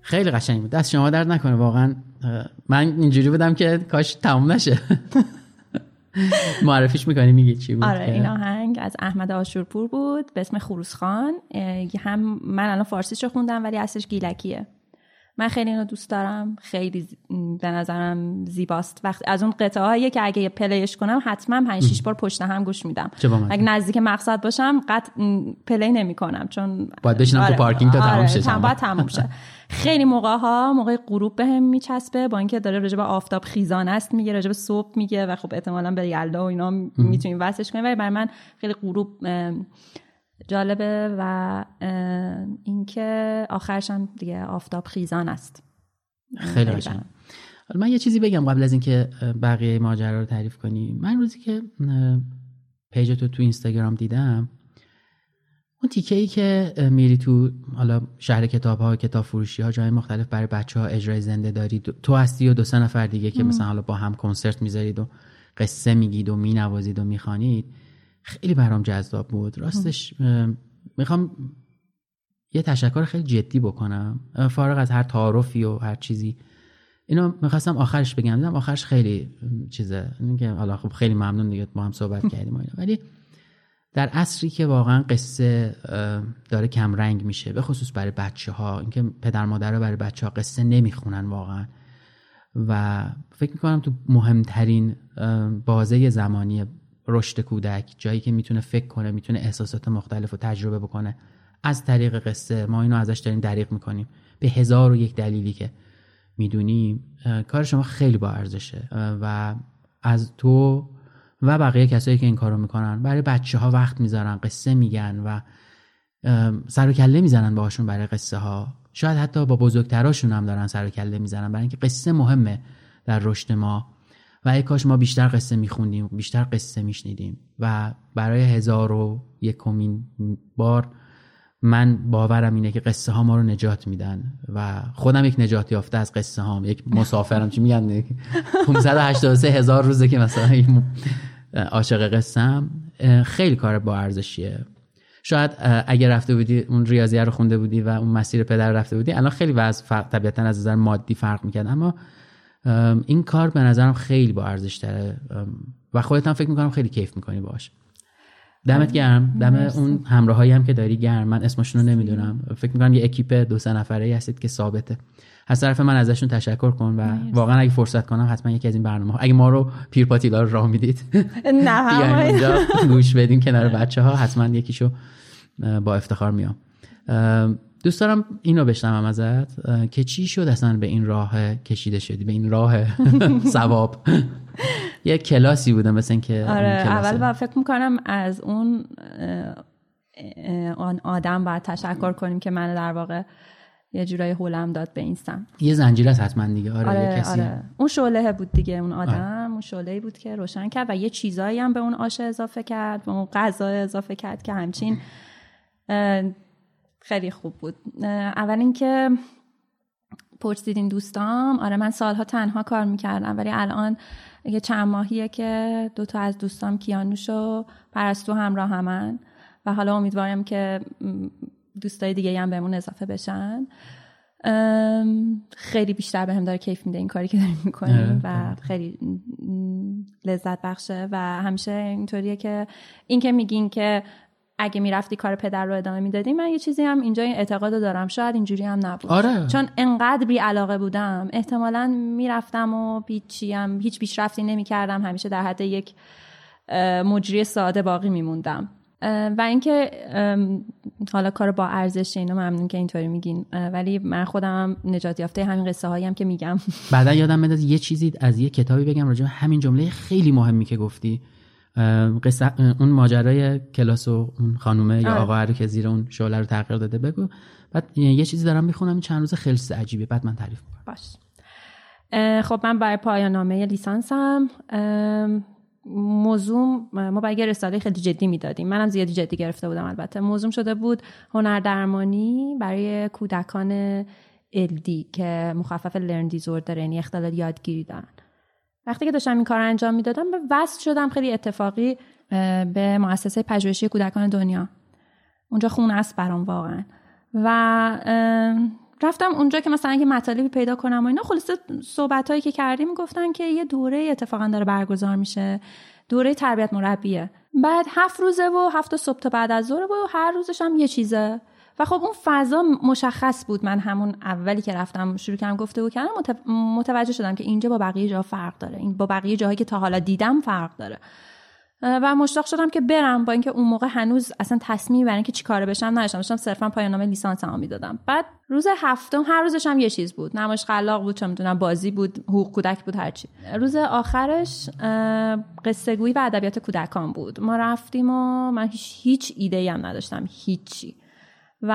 خیلی قشنگ بود. دست شما درد نکنه واقعا من اینجوری بودم که کاش تموم نشه. معرفیش می‌کنی میگی چی بود؟ آره این آهنگ از احمد آشورپور بود به اسم خروس خان. هم من الان فارسیش رو خوندم ولی اصلش گیلکیه. من خیلی اینو دوست دارم. خیلی به نظرم زیباست. وقت از اون قطعه هایی که اگه play ش کنم حتما 5 6 بار پشت هم گوش میدم. اگه نزدیک مقصد باشم قط play نمی کنم چون باید بشینم تو پارکینگ تا تموم شه چند باید. تموم شه. خیلی موقع ها موقع غروب بهم میچسبه با اینکه داره راجع به آفتاب خیزان است میگه راجع به صبح میگه و خب احتمالاً به یلدا و اینا می‌تونیم وصلش کنیم. ولی برای من خیلی غروب جالبه و اینکه آخرش هم دیگه آفتاب خیزان است. خیلی. حالا من یه چیزی بگم قبل از اینکه بقیه ماجرا رو تعریف کنی. من روزی که پیج تو تو اینستاگرام دیدم اون تیکه ای که میری تو حالا شهر کتاب ها کتاب فروشی ها جای مختلف برای بچه ها اجرای زنده داری. تو- تو هستی و دو سه نفر دیگه که مثلا حالا با هم کنسرت می‌ذارید و قصه میگید و مینوازید و می‌خوانید. خیلی برام جذاب بود. راستش می‌خوام یه تشکر خیلی جدی بکنم. فارغ از هر تعارفی و هر چیزی. اینو می‌خواستم آخرش بگم. دیدم آخرش خیلی چیزه. اینکه حالا خب خیلی ممنون دیگه با هم صحبت کردیم اینا. ولی در عصری که واقعا قصه داره کم رنگ میشه به خصوص برای بچه ها اینکه پدر مادر برای بچه ها قصه نمی‌خونن واقعا. و فکر می‌کنم تو مهمترین بازه زمانی رشد کودک جایی که می‌تونه فکر کنه می‌تونه احساسات مختلف رو تجربه بکنه. از طریق قصه ما اینو ازش داریم دریغ می‌کنیم. به هزار و یک دلیلی که می‌دونیم کار شما خیلی با ارزشه. و از تو و بقیه کسایی که این کارو می‌کنن برای بچه ها وقت می‌ذارن قصه میگن و سر و کله می‌زنن باهاشون برای قصه ها شاید حتی با بزرگتراشون هم دارن سر و کله می‌زنن برای اینکه قصه مهمه در رشد ما. و ای کاش ما بیشتر قصه میخوندیم بیشتر قصه میشنیدیم. و برای هزار و یکمین بار من باورم اینه که قصه ها ما رو نجات میدن و خودم یک نجات یافته از قصه هام. یک مسافرم چی میگن؟ یک 583 هزار روزه که مثلا عاشق قصه هم خیلی کار با ارزشیه. شاید اگه رفته بودی اون ریاضیه رو خونده بودی و اون مسیر پدر رفته بودی الان خیلی وضع طبیعتا از نظر مادی فرق می‌کرد. اما ام، این کار به نظرم خیلی با ارزش داره و خودت هم فکر می‌کنم خیلی کیف می‌کنی باش دمت گرم. دم اون همراهایی هم که داری گرم. من اسمشون رو نمی‌دونم. فکر می‌کنم یه اکیپ دو سه نفره ای هستید که ثابته. از طرف من ازشون تشکر کن و واقعا اگه فرصت کنم حتما یکی از این برنامه ها اگه ما رو پیرپاتیلا رو راه می‌دید نه اونجا گوش بدیم کنار بچه ها حتما یکیشو با افتخار میام. دوست دارم اینو بشنوم ازت که چی شد اصلا به این راه کشیده شدی؟ به این راه ثواب؟ یه کلاسی بوده مثل اون آره. اول با فکر می‌کنم از اون آن آدم باید تشکر کنیم که من در واقع یه جورایی هولم داد به این سمت. یه زنجیر است حتما دیگه. آره, یه آره کسی. آره. اون شعله بود دیگه اون آدم اون شعله بود که روشن کرد و یه چیزایی هم به اون آش اضافه کرد به اون غذا اضافه کرد که همچین خیلی خوب بود. اول اینکه پرسیدین دوستام. آره من سالها تنها کار می‌کردم ولی الان یه چند ماهیه که دو تا از دوستام کیانوش و پرستو همراه همن و حالا امیدوارم که دوستای دیگه هم بهمون اضافه بشن. خیلی بیشتر بهم داره کیف میده این کاری که داریم می‌کنیم و خیلی لذت بخشه. و همیشه اینطوریه که این که میگین که اگه می‌رفتی کار پدر رو ادامه می‌دادی من یه چیزی هم اینجا این اعتقاد دارم. شاید اینجوری هم نبود. آره. چون انقدر بی علاقه بودم. احتمالا می‌رفتم و هیچی هم هیچ پیشرفتی نمی‌کردم. همیشه در حد یک مجری ساده باقی میموندم. و اینکه حالا کار با ارزش اینو ممنون که اینطوری میگین. ولی من خودم نجات یافته همین قصه هایی که میگم. بعدا یادم میاد یه چیزی از یه کتابی بگم راجع همین جمله خیلی مهمی که گفتی. قصه اون ماجرای کلاس و اون خانومه یا آقا که زیر اون شعله رو تغییر داده بگو. بعد یه چیزی دارم می‌خونم این چند روز خیلی عجیبه. بعد من تعریف می‌کنم. باش. خب من برای پایان نامه لیسانسم موضوع ما یه رساله خیلی جدی می‌دادیم. منم زیادی جدی گرفته بودم البته. موضوع شده بود هنر درمانی برای کودکان الدی که مخفف لرن دیزوردر یعنی اختلال یادگیری دارن. وقتی که داشتم این کار انجام می‌دادم به وصل شدم خیلی اتفاقی به مؤسسه پژوهشی کودکان دنیا. اونجا خونه است برام واقعا. و رفتم اونجا که مثلا یه مطالبی پیدا کنم و اینا خلاصه صحبت هایی که کردیم گفتن که یه دوره اتفاقا داره برگزار میشه. دوره تربیت مربیه. بعد هفت روزه و هفت صبح تا بعد از ظهر و هر روزش هم یه چیزه. و خب اون فضا مشخص بود من همون اولی که رفتم شروع کردم گفته بود کردم متوجه شدم که اینجا با بقیه جا فرق داره. این با بقیه جاهایی که تا حالا دیدم فرق داره. و مشتاق شدم که برم با اینکه اون موقع هنوز اصلا تصمیمی برای اینکه چیکاره بشم نداشتم. داشتم صرفا پایان نامه لیسانسمو می‌دادم. بعد روز هفتم هر روزش هم یه چیز بود. نمایش خلاق بود چه می‌دونم بازی بود حقوق کودک بود هرچی روز آخرش قصه گویی و ادبیات کودکان بود. ما رفتیم و من هیچ, هیچ ایده ای هم نداشتم. هیچی. و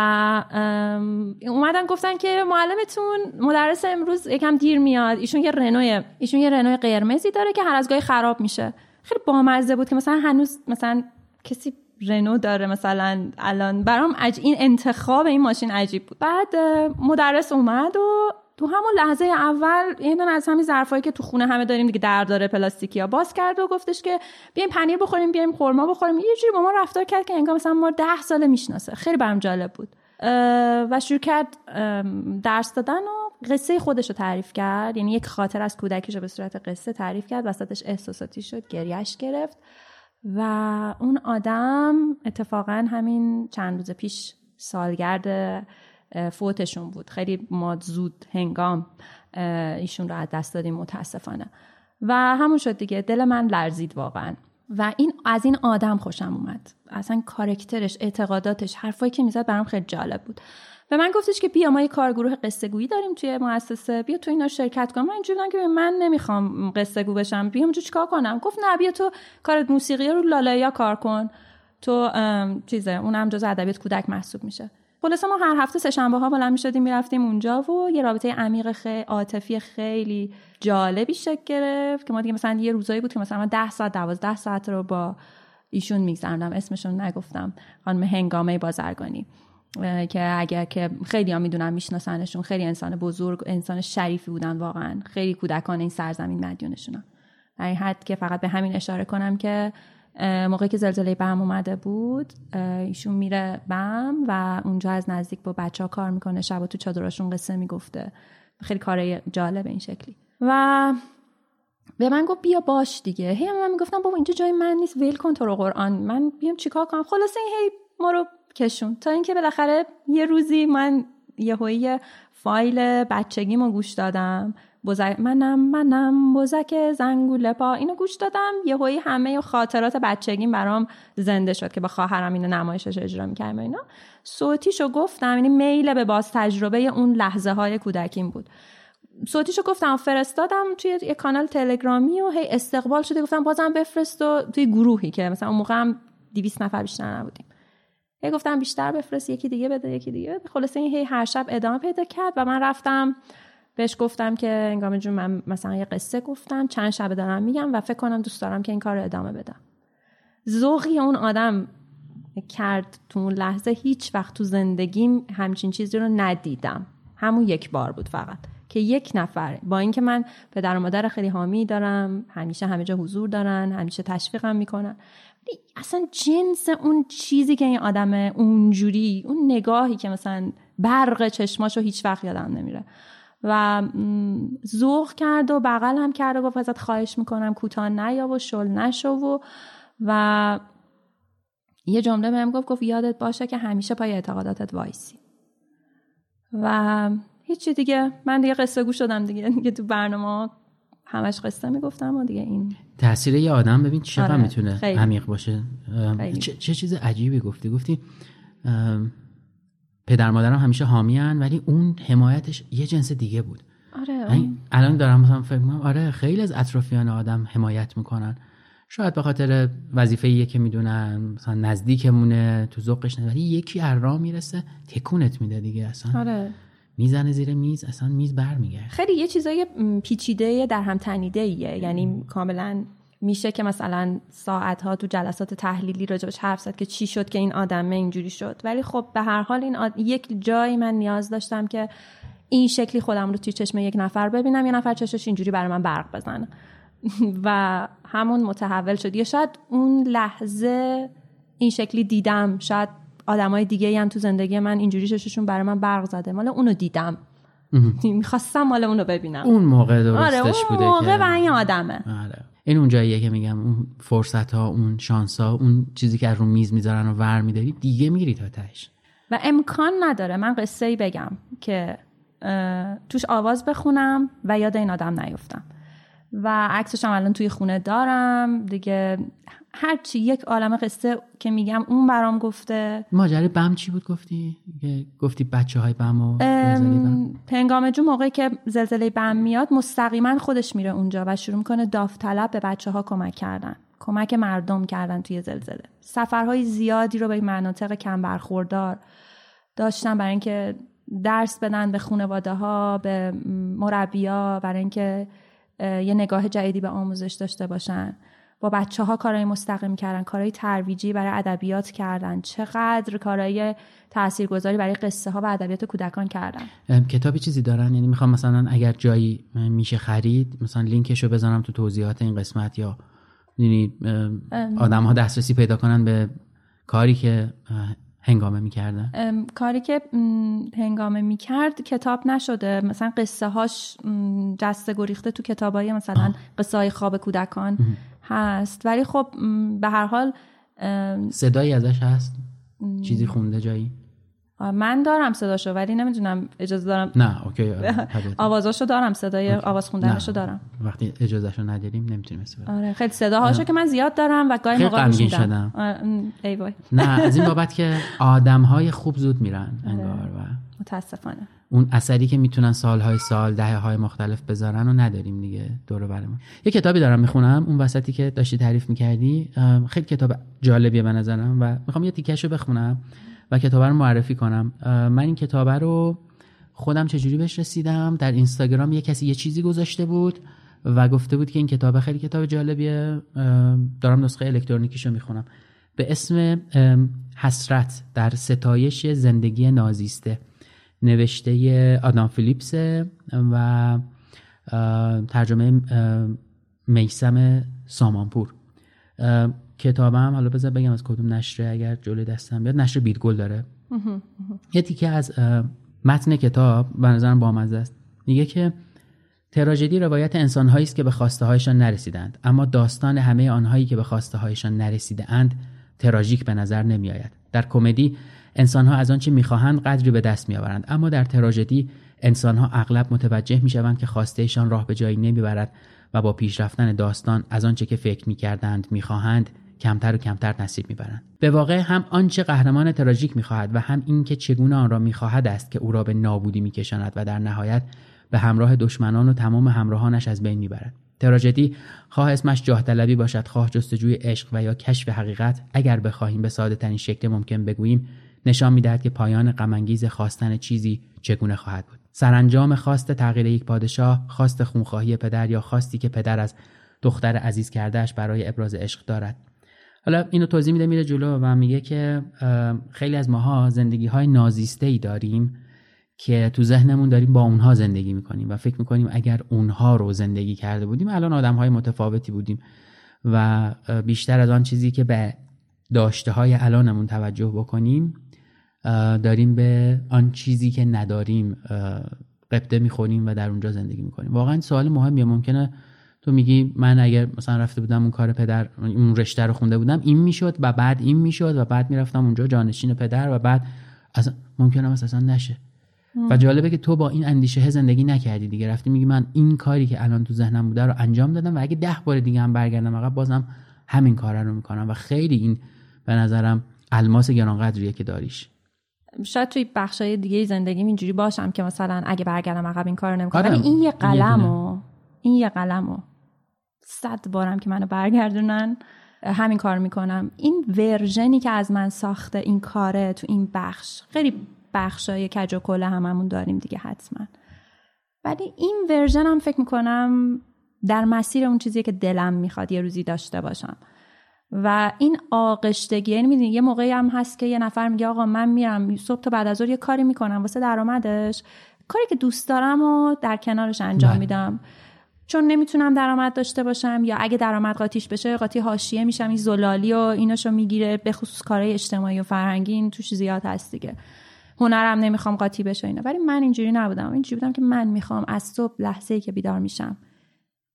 اومدن گفتن که معلمتون مدرس امروز یکم دیر میاد. ایشون یه رنو ایشون یه رنو قرمزی داره که هر از گاهی خراب میشه. خیلی بامزه بود که مثلا هنوز مثلا کسی رنو داره مثلا الان. برام عج... این انتخاب این ماشین عجیب بود. بعد مدرس اومد و تو همون لحظه اول یه دونه از همین ظرفایی که تو خونه همه داریم دیگه در داره پلاستیکی ها باز کرد و گفتش که بیایم پنیر بخوریم بیایم خورما بخوریم. یه جوری با ما رفتار کرد که انگار مثلا ما ده سال می‌شناسه. خیلی برام جالب بود. و شروع کرد درس دادن و قصه خودش رو تعریف کرد. یعنی یک خاطر از کودکیش رو به صورت قصه تعریف کرد. وسطش احساساتی شد گریش گرفت. و اون آدم اتفاقا همین چند روز پیش سالگرد فوتشون بود. خیلی ما زود هنگام ایشون رو از دست دادیم متاسفانه. و همون شد دیگه. دل من لرزید واقعا. و این از این آدم خوشم اومد. اصلا کارکترش اعتقاداتش حرفایی که می‌زد برام خیلی جالب بود. به من گفتش که بیا ما یه کارگروه قصه گویی داریم توی مؤسسه. بیا تو اینا شرکت کن من اینجوری که من نمی‌خوام قصه گو بشم. بیام اونجا چیکار کنم؟ گفت نه بیا تو کار موسیقی رو لالایا کار کن. تو چیزه اونم جز ادبیات کودک محسوب میشه. خلاصه ما هر هفته سه شنبه ها بلند می‌شدیم می‌رفتیم اونجا و یه رابطه عمیق خیلی عاطفی خیلی جالبی شکل گرفت که ما دیگه مثلا یه روزایی بود که مثلا من 10 ساعت 12 ساعت رو با ایشون میگذرندم اسمشون نگفتم. خانم هنگامه بازرگانی که اگر که خیلی ها می‌دونن میشناسنشون. خیلی انسان بزرگ انسان شریفی بودن واقعا. خیلی کودکان این سرزمین مدیونشونن. در این حد که فقط به همین اشاره کنم که موقعی که زلزله بم اومده بود ایشون میره بم و اونجا از نزدیک با بچه ها کار می‌کنه. شب تو چادراشون قصه می‌گفته. خیلی کار جالب این شکلی. و به من گفت بیا باش دیگه. هی من می‌گفتم بابا اینجا جای من نیست. ویل کن تو رو قرآن. من بیام چیکار کنم؟ خلاصه این هی ما رو کشون. تا اینکه بالاخره یه روزی من یه فایل بچگیمو گوش دادم. بزک منم منم بزک زنگوله پا. اینو گوش دادم یه هایی همه خاطرات بچگیم برام زنده شد که با خواهرم اینو نمایشش اجرا می‌کردم اینا. صوتیشو گفتم یعنی میل به باز تجربه اون لحظه های کودکیم بود. صوتیشو گفتم فرستادم توی یه کانال تلگرامی و هی استقبال شده. گفتم بازم بفرست و توی گروهی که مثلا اون موقع هم 200 نفر بیشتر نبودیم. هی گفتم بیشتر بفرست یکی دیگه بده یکی دیگه خلاصه این هی هر شب ادامه پیدا کرد و من رفتم بهش گفتم که انگام جون من مثلا یه قصه گفتم چند شب دارم میگم و فکر کنم دوست دارم که این کار رو ادامه بدم. ذوقی اون آدم کرد تو اون لحظه هیچ وقت تو زندگیم همچین چیزی رو ندیدم. همون یک بار بود فقط که یک نفر با اینکه من پدر و مادر خیلی حامی دارم همیشه همه جا حضور دارن همیشه تشویقم می‌کنن. اصلا جنس اون چیزی که این آدم اونجوری اون نگاهی که مثلا برق چشماشو هیچ وقت یادم نمیره. و زوغ کرد و بغل هم کرد و گفت ازت خواهش می‌کنم کوتاه نیا و شل نشو و و یه جمله بهم گفت گفت یادت باشه که همیشه پای اعتقاداتت وایسی. و هیچی دیگه. من دیگه قصه گوش شدم دیگه. دیگه تو برنامه همش قصه می‌گفتم و دیگه این تاثیر یه آدم. ببین چقدر آره، می‌تونه. عمیق باشه. خیلی. چه, چه چیز عجیبی گفتی. گفتی پدر مادرم همیشه حامیان ولی اون حمایتش یه جنس دیگه بود. آره این الان دارم مثلا فکر می‌کنم آره خیلی از اطرافیان آدم حمایت می‌کنن. شاید به خاطر وظیفه که می‌دونن مثلا نزدیکمونه تو ذوقش ولی یکی از راه می‌رسه تکونت میده دیگه اصلا آره. می‌زنه زیر میز اصلا میز برمیگرده. خیلی یه چیزای پیچیده در هم تنیده ایه یعنی کاملا میشه که مثلا ساعت ها تو جلسات تحلیلی راجبش حرف زد که چی شد که این آدمه اینجوری شد. ولی خب به هر حال این آد... یک جایی من نیاز داشتم که این شکلی خودم رو توی چشم یک نفر ببینم یه نفر چشش اینجوری برای من برق بزنه. و همون متحول شد. یا شاید اون لحظه این شکلی دیدم. شاید آدمای دیگه هم تو زندگی من اینجوری چششون برای من برق زده. مال اونو دیدم. می‌خواستم مال اونو ببینم. اون موقع آره درستش اون بوده موقع که. و این آدمه. آره. این اون جاییه که میگم اون فرصت ها اون شانس ها اون چیزی که از رو میز می‌ذارن و ور میداری دیگه میری تا تهش. و امکان نداره. من قصه ای بگم که توش آواز بخونم و یاد این آدم نیفتم. و عکسش هم الان توی خونه دارم. دیگه هرچی یک عالم قصه که میگم اون برام گفته. ماجرای بم چی بود گفتی؟ گفتی بچه های بم و بم. ام، پنگامه جو موقعی که زلزله بم میاد مستقیما خودش میره اونجا و شروع می‌کنه داوطلب به بچه ها کمک کردن. کمک مردم کردن توی زلزله. سفرهای زیادی رو به مناطق کم برخوردار داشتن برای اینکه درس بدن به خانواده ها به مربیا برای اینکه یه نگاه جدیدی به آموزش داشته باشن. با بچه ها کارهای مستقیم کردن کارهای ترویجی برای ادبیات کردن. چقدر کارهای تاثیرگذاری برای قصه ها و ادبیات کودکان کردن. کتابی چیزی دارن؟ یعنی می‌خوام مثلا اگر جایی میشه خرید مثلا لینکش رو بذارم تو توضیحات این قسمت یا یعنی آدم ها دسترسی پیدا کنن به کاری که هنگامه می‌کردن؟ کاری که هنگامه می‌کرد کتاب نشده. مثلا قصه هاش جسته گریخته تو کتابای مثلا قصه های خواب کودکان هست. ولی خب به هر حال صدایی ازش هست؟ چیزی خونده جایی؟ من دارم صداشو ولی نمی‌دونم اجازه دارم. نه اوکی آره،. آوازاشو دارم صدای آواز خوندنشو. دارم. وقتی اجازهشو نداریم نمی‌تونیم استفاده آره خیلی صداهاشو که من زیاد دارم و گاهی موقع شدم. آره، ای وای. نه از این بابت که آدم های خوب زود میرن انگار و متاسفانه. اون اثری که می‌تونن سالهای سال دهه های مختلف بذارن و نداریم دیگه دور برمون. یه کتابی دارم می‌خونم اون وسطی که داشتی تعریف می‌کردی خیلی کتاب جالبیه به نظرم و می‌خوام یه تیکش رو بخونم. و کتاب رو معرفی کنم. من این کتاب رو خودم چجوری بهش رسیدم؟ در اینستاگرام یه کسی یه چیزی گذاشته بود و گفته بود که این کتاب خیلی کتاب جالبیه. دارم نسخه الکترونیکیشو می‌خونم. به اسم حسرت در ستایش زندگی نازیسته. نوشته آدام فیلیپسه و ترجمه میسم سامانپور. کتابم حالا بذار بگم از کدوم نشره اگر جلوی دستم بیاد نشر بیرگل داره. یه تیکه از متن کتاب به نظرم بامزه است. میگه که تراژدی روایت انسانهایی است که به خواسته هایشان نرسیدند اما داستان همه آنهایی که به خواسته هایشان نرسیده اند تراژیک به نظر نمی آید در کمدی انسانها از آنچه می‌خواهند قدری به دست میآورند اما در تراژدی انسانها اغلب متوجه می‌شوند که خواستهشان راه به جایی نمی‌برد. و با پیشرفتن داستان از آنچه که فکر می‌کردند می‌خواهند کمتر و کمتر نصیب می‌برند. به واقع هم آنچه قهرمان تراژیک می‌خواهد و هم اینکه چگونه آن را می‌خواهد است که او را به نابودی میکشاند و در نهایت به همراه دشمنان و تمام همراهانش از بین می‌برد. تراژدی خواه اسمش جاه طلبی باشد خواه جستجوی عشق و یا کشف حقیقت. اگر بخواهیم به ساده ترین شکل ممکن بگوییم نشان می‌دهد که پایان غمانگیز خواستن چیزی چگونه خواهد بود. سرانجام خواست تغییر یک پادشاه خواست خونخواهی پدر یا خواستی که پدر از دختر عزیز کردهش برای ابراز عشق دارد. حالا اینو توضیح میده میره جلو و میگه که خیلی از ماها زندگی های نازیسته ای داریم که تو ذهنمون داریم با اونها زندگی می‌کنیم و فکر می‌کنیم اگر اونها رو زندگی کرده بودیم الان آدم های متفاوتی بودیم و بیشتر از آن چیزی که به داشته های الانمون توجه بکنیم داریم به آن چیزی که نداریم قبطه می‌خوریم و در اونجا زندگی می‌کنیم. واقعا سوال مهمیه. ممکنه تو میگی من اگر مثلا رفته بودم اون کار پدر اون رشته رو خونده بودم این می‌شد و بعد این می‌شد و بعد می‌رفتم اونجا جانشین پدر و بعد اصلا ممکنه اصلا نشه. و جالبه که تو با این اندیشه زندگی نکردی دیگه. رفتی میگی من این کاری که الان تو ذهنم بوده رو انجام دادم و اگه ده بار دیگه هم برگردم عقب بازم همین کار رو می‌کنم. و خیلی این به نظرم الماس گرانقدریه که داریش. شاید توی بخشای دیگه زندگی اینجوری باشم که مثلا اگه برگردم عقب این کار نمی‌کنم. آره. ولی این یه یه قلمو این یه قلمو صد بارم که منو برگردونن همین کار می‌کنم. این ورژنی که از من ساخته این کاره تو این بخش خیلی بخشای کج و کله هممون داریم دیگه حتما. ولی این ورژن هم فکر می‌کنم در مسیر اون چیزی که دلم می‌خواد یه روزی داشته باشم. و این آغشتگی یعنی می‌دونی یه موقعی هم هست که یه نفر میگه آقا من میرم صبح تا بعد از ظهر یه کاری می‌کنم واسه درآمدش. کاری که دوست دارم و در کنارش انجام بله. میدم. چون نمی‌تونم درآمد داشته باشم یا اگه درآمد قاطیش بشه قاطی حاشیه میشم این زلالی و ایناشو می‌گیره به خصوص کارهای اجتماعی و فرهنگی این توش زیاد هست دیگه. هنرم نمی‌خوام قاطی بشه اینا. ولی من اینجوری نبودم. اینجوری بودم که من می‌خوام از صبح لحظه ای که بیدار میشم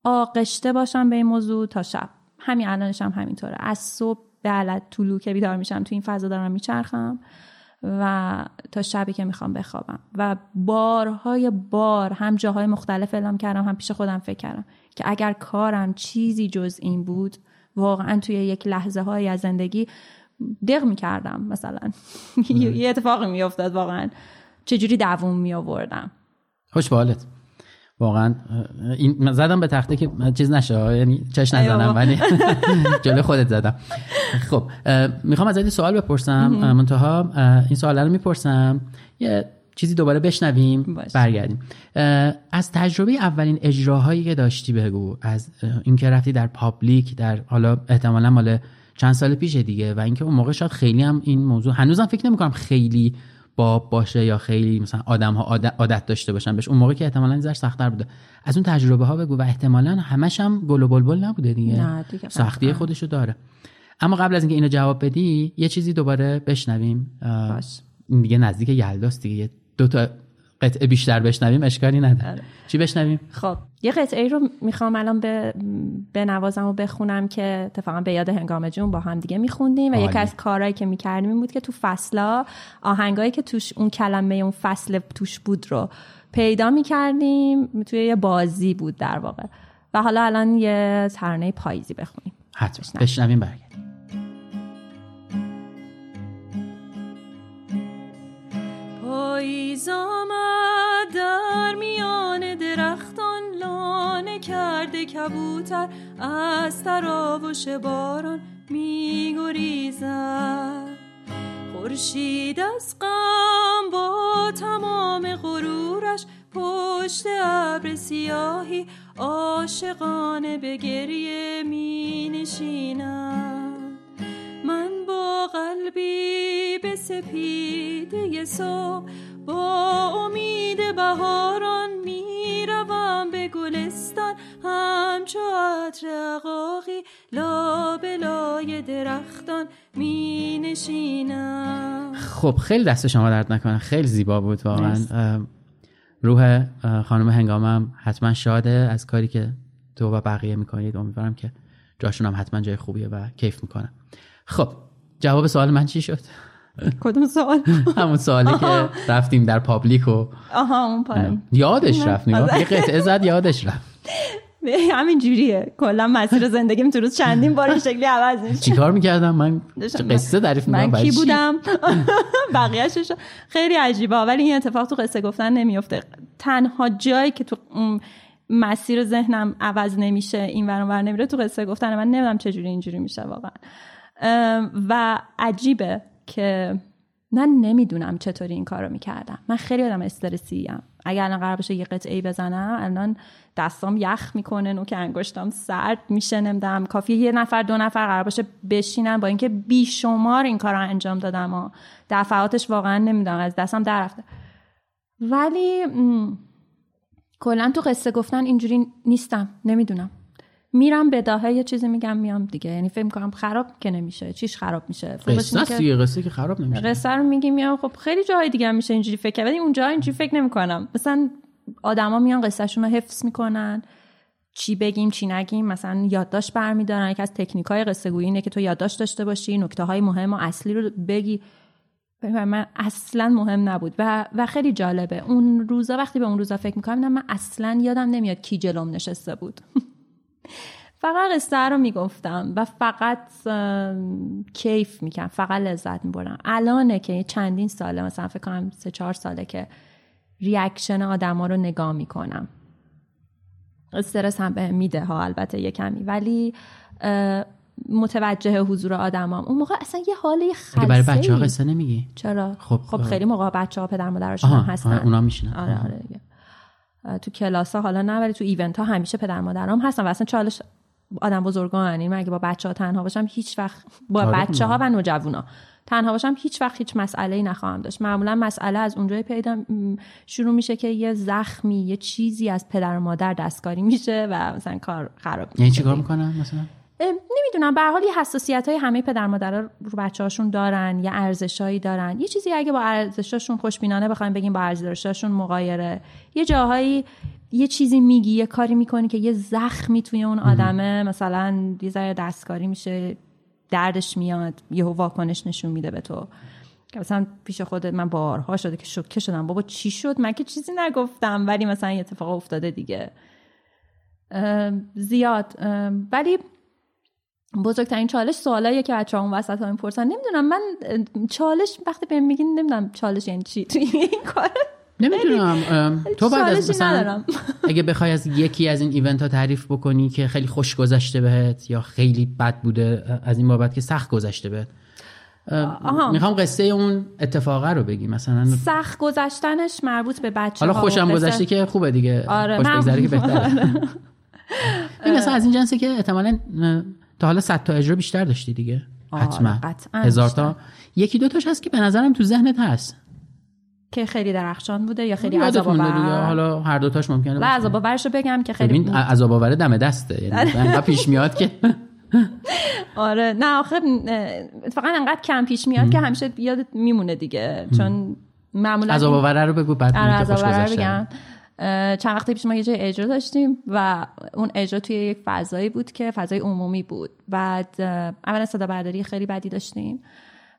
آغشته باشم به این موضوع تا شب. همین الانش هم همینطوره. از صبح به علت طلوع که بیدار میشم تو این فضا دارم میچرخم و تا شبی که می‌خوام بخوابم. و بارهای بار هم جاهای مختلف اعلام کردم هم پیش خودم فکر کردم که اگر کارم چیزی جز این بود واقعا توی یک لحظه های از زندگی دق می‌کردم مثلا. یه اتفاقی میافتاد واقعا. چجوری دووم می آوردم خوش به حالت. واقعا این من زدم به تخته که چیز نشه یعنی چش نزنم. ولی جلوی خودت زدم خب می‌خوام ازت سوال بپرسم منتها این سوال رو می‌پرسم یه چیزی دوباره بشنویم باش. برگردیم از تجربه اولین اجراهایی که داشتی بگو از اینکه رفتی در پابلیک در حالا احتمالا مال چند سال پیش دیگه و اینکه اون موقع شاید خیلی هم این موضوع هنوزم فکر نمی‌کنم خیلی باب باشه یا خیلی مثلا آدم ها عادت, داشته باشن بهش اون موقع که احتمالا این ذره سخت‌تر بوده. از اون تجربه ها بگو و احتمالا همش هم گل و بلبل نبوده دیگه. نه دیگه سختی. خودشو داره. اما قبل از اینکه اینو جواب بدی یه چیزی دوباره بشنویم. باش. دیگه نزدیک یلداست دیگه. دو تا قطعه بیشتر بشنویم اشکالی نداره. آره. چی بشنویم؟ خب یه قطعه ای رو می‌خوام الان به بنوازم و بخونم که اتفاقا به یاد هنگام جون با هم دیگه میخوندیم و عالی. یکی از کارهایی که می‌کردیم این بود که تو فصلا آهنگایی که توش اون کلمه اون فصل توش بود رو پیدا می‌کردیم توی یه بازی بود در واقع. و حالا الان یه ترانه پاییزی بخونیم. حتما. بشنویم. برگردیم پاییز آمد در میان درختان لانه کرده کبوتر از تراوش باران میگریزد. خورشید از غم با تمام غرورش پشت ابر سیاهی عاشقانه به گریه می نشینم من با قلبی به سپیده صبح با امید بهاران می‌روم به گلستان. همچو عطر عقاقی لابلای درختان می نشینم خب خیلی دست شما درد نکنه. خیلی زیبا بود واقعا. روح خانم هنگامم حتما شاده از کاری که تو و بقیه می‌کنید. امیدوارم که جاشون هم حتما جای خوبیه و کیف می‌کنن خب جواب سوال من چی شد؟ کدوم سوال؟ همون سوالی که رفتیم در پابلیک و آها اون پایین. یادش رفت نگاه آره. یه قطعه زد یادش رفت. همین جوریه. کلا مسیر زندگیم تو روز چندین بار شکلی عوض میشه. چیکار می‌کردم؟ من قصه تعریف من می‌کنم کی بودم؟ بقیه‌شش خیلی عجیبه. ولی این اتفاق تو قصه گفتن نمیفته تنها جایی که تو مسیر ذهنم عوض نمیشه این ور نمیره تو قصه گفتن. من نمی‌دونم چجوری اینجوری میشه واقعا. و عجیبه. که من نمی‌دونم چطوری این کارو می‌کردم. من خیلی آدم استرسی ام اگر الان قرار باشه یه قطعه ای بزنم الان دستام یخ می‌کنه نوک انگشتام سرد میشه نمی‌دونم کافیه یه نفر دو نفر قرار باشه بشینن با اینکه بیشمار این کار رو انجام دادم و دفعاتش واقعا نمی‌دونم از دستم در رفته. ولی کلا تو قصه گفتن اینجوری نیستم نمی‌دونم. میرم به داهه یه چیزی میگم میام دیگه. یعنی فکر می‌کنم خراب که نمیشه چیش خراب میشه. قصه دیگه قصه که خراب نمیشه. قصه رو میگیم میام. خب خیلی جاهای دیگه هم میشه اینجوری فکر کرد ولی اونجا اینجوری فکر نمی‌کنم. مثلا آدما میان قصهشون رو حفظ می‌کنن. چی بگیم چی نگیم. مثلا یادداشت برمیدارن. یکی از تکنیک های قصه گویی اینه که تو یادداشت داشته باشی نکته های مهم و اصلی رو بگی. من اصلا مهم نبود. و, و خیلی جالبه. اون روزا وقتی به اون روزا فکر می‌کنم من اصلا یادم نمیاد کی جلوم نشسته بود. فقط قصه رو می‌گفتم و فقط کیف می‌کنم فقط لذت می‌برم الانه که چندین ساله مثلا فکر کنم سه چهار ساله که ریاکشن آدما رو نگاه می‌کنم. استرس هم به میده ها البته یه کمی. ولی متوجه حضور آدمام. اون موقع اصلا یه اگه خلصه برای بچه ها قصه نمیگی؟ چرا؟ خب، خب. خیلی موقع بچه ها پدر مادرشون هستن. آها، اونا میشینن. آره آره دیگه. تو کلاس ها حالا نه ولی تو ایونت ها همیشه پدر مادرام هستن و اصلا چالش آدم بزرگان من اگه با بچه ها تنها باشم هیچ وقت با آره، بچه ها. و نوجوانا تنها باشم هیچ وقت هیچ مسئله ای نخواهم داشت. معمولا مسئله از اونجای پیدا شروع میشه که یه زخمی یه چیزی از پدر و مادر دستکاری میشه و مثلا کار خراب میشه. یعنی چیکار می‌کنن مثلا؟ نمی‌دونم به هر حال یه حساسیت های همه پدر مادر رو بچه هاشون دارن یه ارزشهایی دارن. یه چیزی اگه با ارزشاشون خوشبینانه بخوایم بگیم با ارزشاشون مغایره یه جاهایی یه چیزی میگی یه کاری می‌کنی که یه زخمی توی اون آدمه مثلا یه ذره دستکاری میشه دردش میاد یه واکنش نشون میده به تو. که مثلا پیش خودت من بارها شده که شوکه شدم. بابا چی شد؟ من که چیزی نگفتم ولی مثلا یه اتفاق افتاده دیگه. زیاد. ولی بزرگترین چالش سوالاییه که بچه اون وسط ها می‌پرسن. نمی‌دونم من چالش وقتی بهم میگین نمی‌دونم چالش یعنی چی. توی این کار. نمی‌دونم ام، تو بعد از مثلا ندارم. اگه بخوای از یکی از این ایونت ها تعریف بکنی که خیلی خوش گذشته بهت یا خیلی بد بوده از این بابت که سخت گذشته بهت. آها. می‌خوام قصه اون اتفاقه رو بگی. مثلا سخت گذشتنش مربوط به بچه حالا خوشم گذشته که خوبه دیگه. آره، خوش بگذره که بهتره. این مثلا از این جنسه که احتمالاً تا حالا 100 تا اجرا بیشتر داشتی دیگه؟ آره، حتما. هزار. تا؟ یکی دو تاش هست که به نظرم تو ذهنت هست. که خیلی درخشان بوده یا خیلی عذاب آور حالا هر دو تاش ممکنه باشه. عذاب آورش رو بگم که خیلی ببین عذاب آور دم دسته. یعنی انقدر پیش میاد که. آره. نه آخه فقط انقدر کم پیش میاد که همیشه یادت میمونه دیگه. چون معمولا عذاب آور رو بگو بعد آره رو گذشته. بگم. چند وقت پیش ما یه جای اجرا داشتیم و اون اجرا توی یک فضایی بود که فضای عمومی بود. بعد اولا صدا برداری خیلی بدی داشتیم.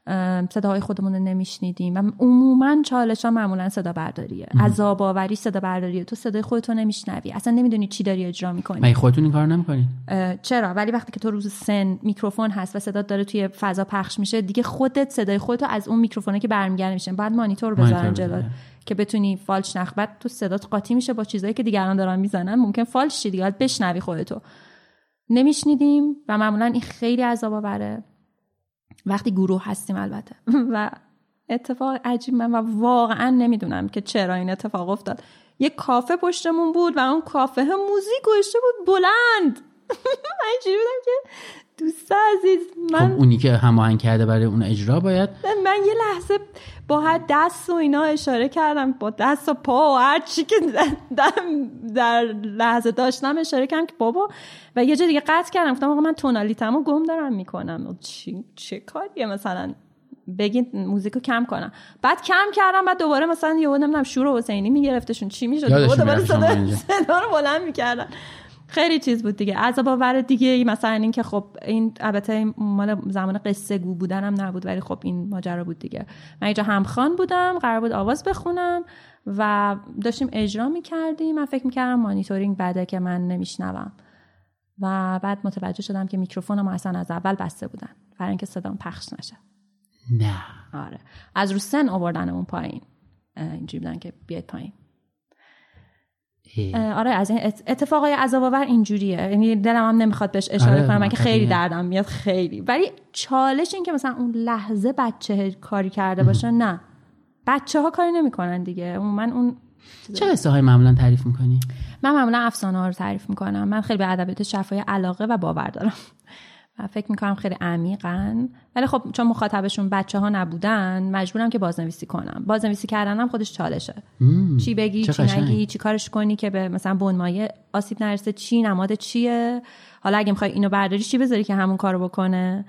اه، صداهای خودمون رو نمیشنیدیم. و عموما چالش ها معمولا صدا برداریه. عذاب آوری صدا برداریه تو صدای خودتو نمیشنوی. اصلا نمی‌دونی چی داری اجرا می‌کنی. مگه خودتون این کار نمی‌کنین اه، چرا؟ ولی وقتی که تو روز سن میکروفون هست و صدا داره توی فضا پخش میشه دیگه خودت صدای خودتو از اون میکروفونه که برمیگرده میشه بعد مانیتور بذارن جلو. که بتونی فالش نخ بعد تو صدات قاطی میشه با چیزایی که دیگران دارن می‌زنن ممکن فالش شی دیگه؟ بشنوی خودتو. نمیشنیدیم و معمولا این خیلی عذاب آوره. وقتی گروه هستیم البته. و اتفاق عجیب من و واقعا نمی‌دونم که چرا این اتفاق افتاد. یه کافه پشتمون بود و اون کافه موزیک گوشته بود. بلند! من اینجوری بودم که؟ دوست عزیز من خب اونی که هماهنگ کرده برای اون اجرا باید من یه لحظه با هر دست و اینا اشاره کردم با دست و پا و هر چی که در, در لحظه داشتم اشاره کردم که بابا و یه جا دیگه قطع کردم گفتم آقا من تونالیتمو گم دارم می‌کنم. چی چه کاریه مثلا؟ بگید موزیکو کم کنم. بعد کم کردم بعد دوباره مثلا یهو نمی‌دونم شور حسینی میگرفتشون چی می‌شد. دوباره. صدا رو بلند می‌کردن. خیلی چیز بود دیگه. عذاب آور دیگه. مثلا این که خب این البته این مال زمان قصه گو بودنم نبود ولی خب این ماجرا بود دیگه. من اینجا همخوان بودم قرار بود آواز بخونم و داشتیم اجرا می‌کردیم. من فکر می‌کردم مانیتورینگ بده که من نمیشنوم. و بعد متوجه شدم که میکروفونم اصلا از اول بسته بودن برای اینکه صدام پخش نشه. نه. آره. از رو سن آوردن اون پایین اینجوری بودن که بیاید پایین. آره از اتفاقای عذاب آور اینجوریه. یعنی دلم هم نمی‌خواد بهش اشاره آره، کنم که خیلی. دردم میاد خیلی. ولی چالش این که مثلا اون لحظه بچه کاری کرده باشه نه. بچه ها کاری نمی‌کنن دیگه. من اون چه قصه های معمولا تعریف می‌کنی؟ من معمولا افسانه ها رو تعریف می‌کنم. من خیلی به ادبیات شفای علاقه و باور دارم. فکر می‌کنم خیلی عمیقن. ولی خب چون مخاطبشون بچه ها نبودن مجبورم که بازنویسی کنم. بازنویسی کردنم خودش چالشه. چی بگی چه چی. نگی چی کارش کنی که به مثلا بنمایه آسیب نرسه چی نماد چیه؟ حالا اگه می‌خوای اینو برداری چی بذاری که همون کارو بکنه؟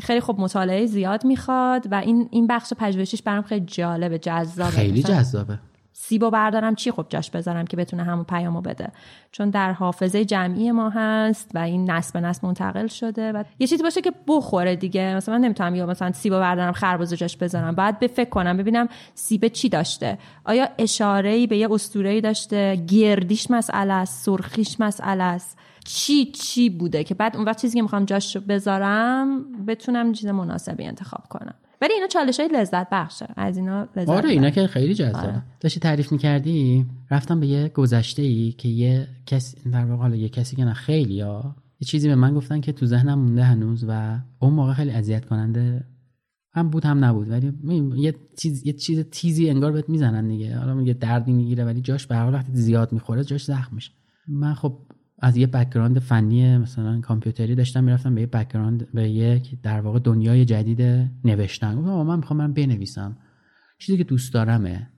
خیلی خب مطالعه زیاد می‌خواد و این این بخش پژوهشیش برام خیلی جالبه جذابه. خیلی جذابه. سیبو بردارم چی خب جاش بذارم که بتونه همون پیامو بده. چون در حافظه جمعی ما هست و این نسل به نسل منتقل شده و یه چیزی باشه که بخوره دیگه. مثلا من نمی‌تونم یا مثلا سیبو بردارم خربزه جاش بذارم. باید به فکر کنم ببینم سیب چی داشته. آیا اشاره ای به یه اسطوره داشته؟ گردیش مسئله است سرخیش مسئله است. چی چی بوده؟ که بعد اون وقت چیزی که می‌خوام جاش بذارم بتونم چیز مناسبی انتخاب کنم. ولی اینا چالش های لذت بخشه. از اینا لذت آره اینا. که خیلی جذابه. آره. داشتی تعریف می‌کردی؟ رفتم به یه گذشته ای که یه کسی در واقع حالا یه کسی که نه خیلی یا یه چیزی به من گفتن که تو ذهنم مونده هنوز و اون موقع خیلی اذیت کننده هم بود هم نبود. ولی یه چیز یه چیز تیزی انگار بهت می‌زنن دیگه. حالا میگه دردی می‌گیره ولی جاش به هر حال وقتی زیاد می‌خوره جاش زخم میشه. من خب از یه background فنی مثلا کامپیوتری داشتم می‌رفتم به یه background به یک در واقع دنیای جدید نوشتن. گفتم من می‌خوام من بنویسم. چیزی که دوست دارمه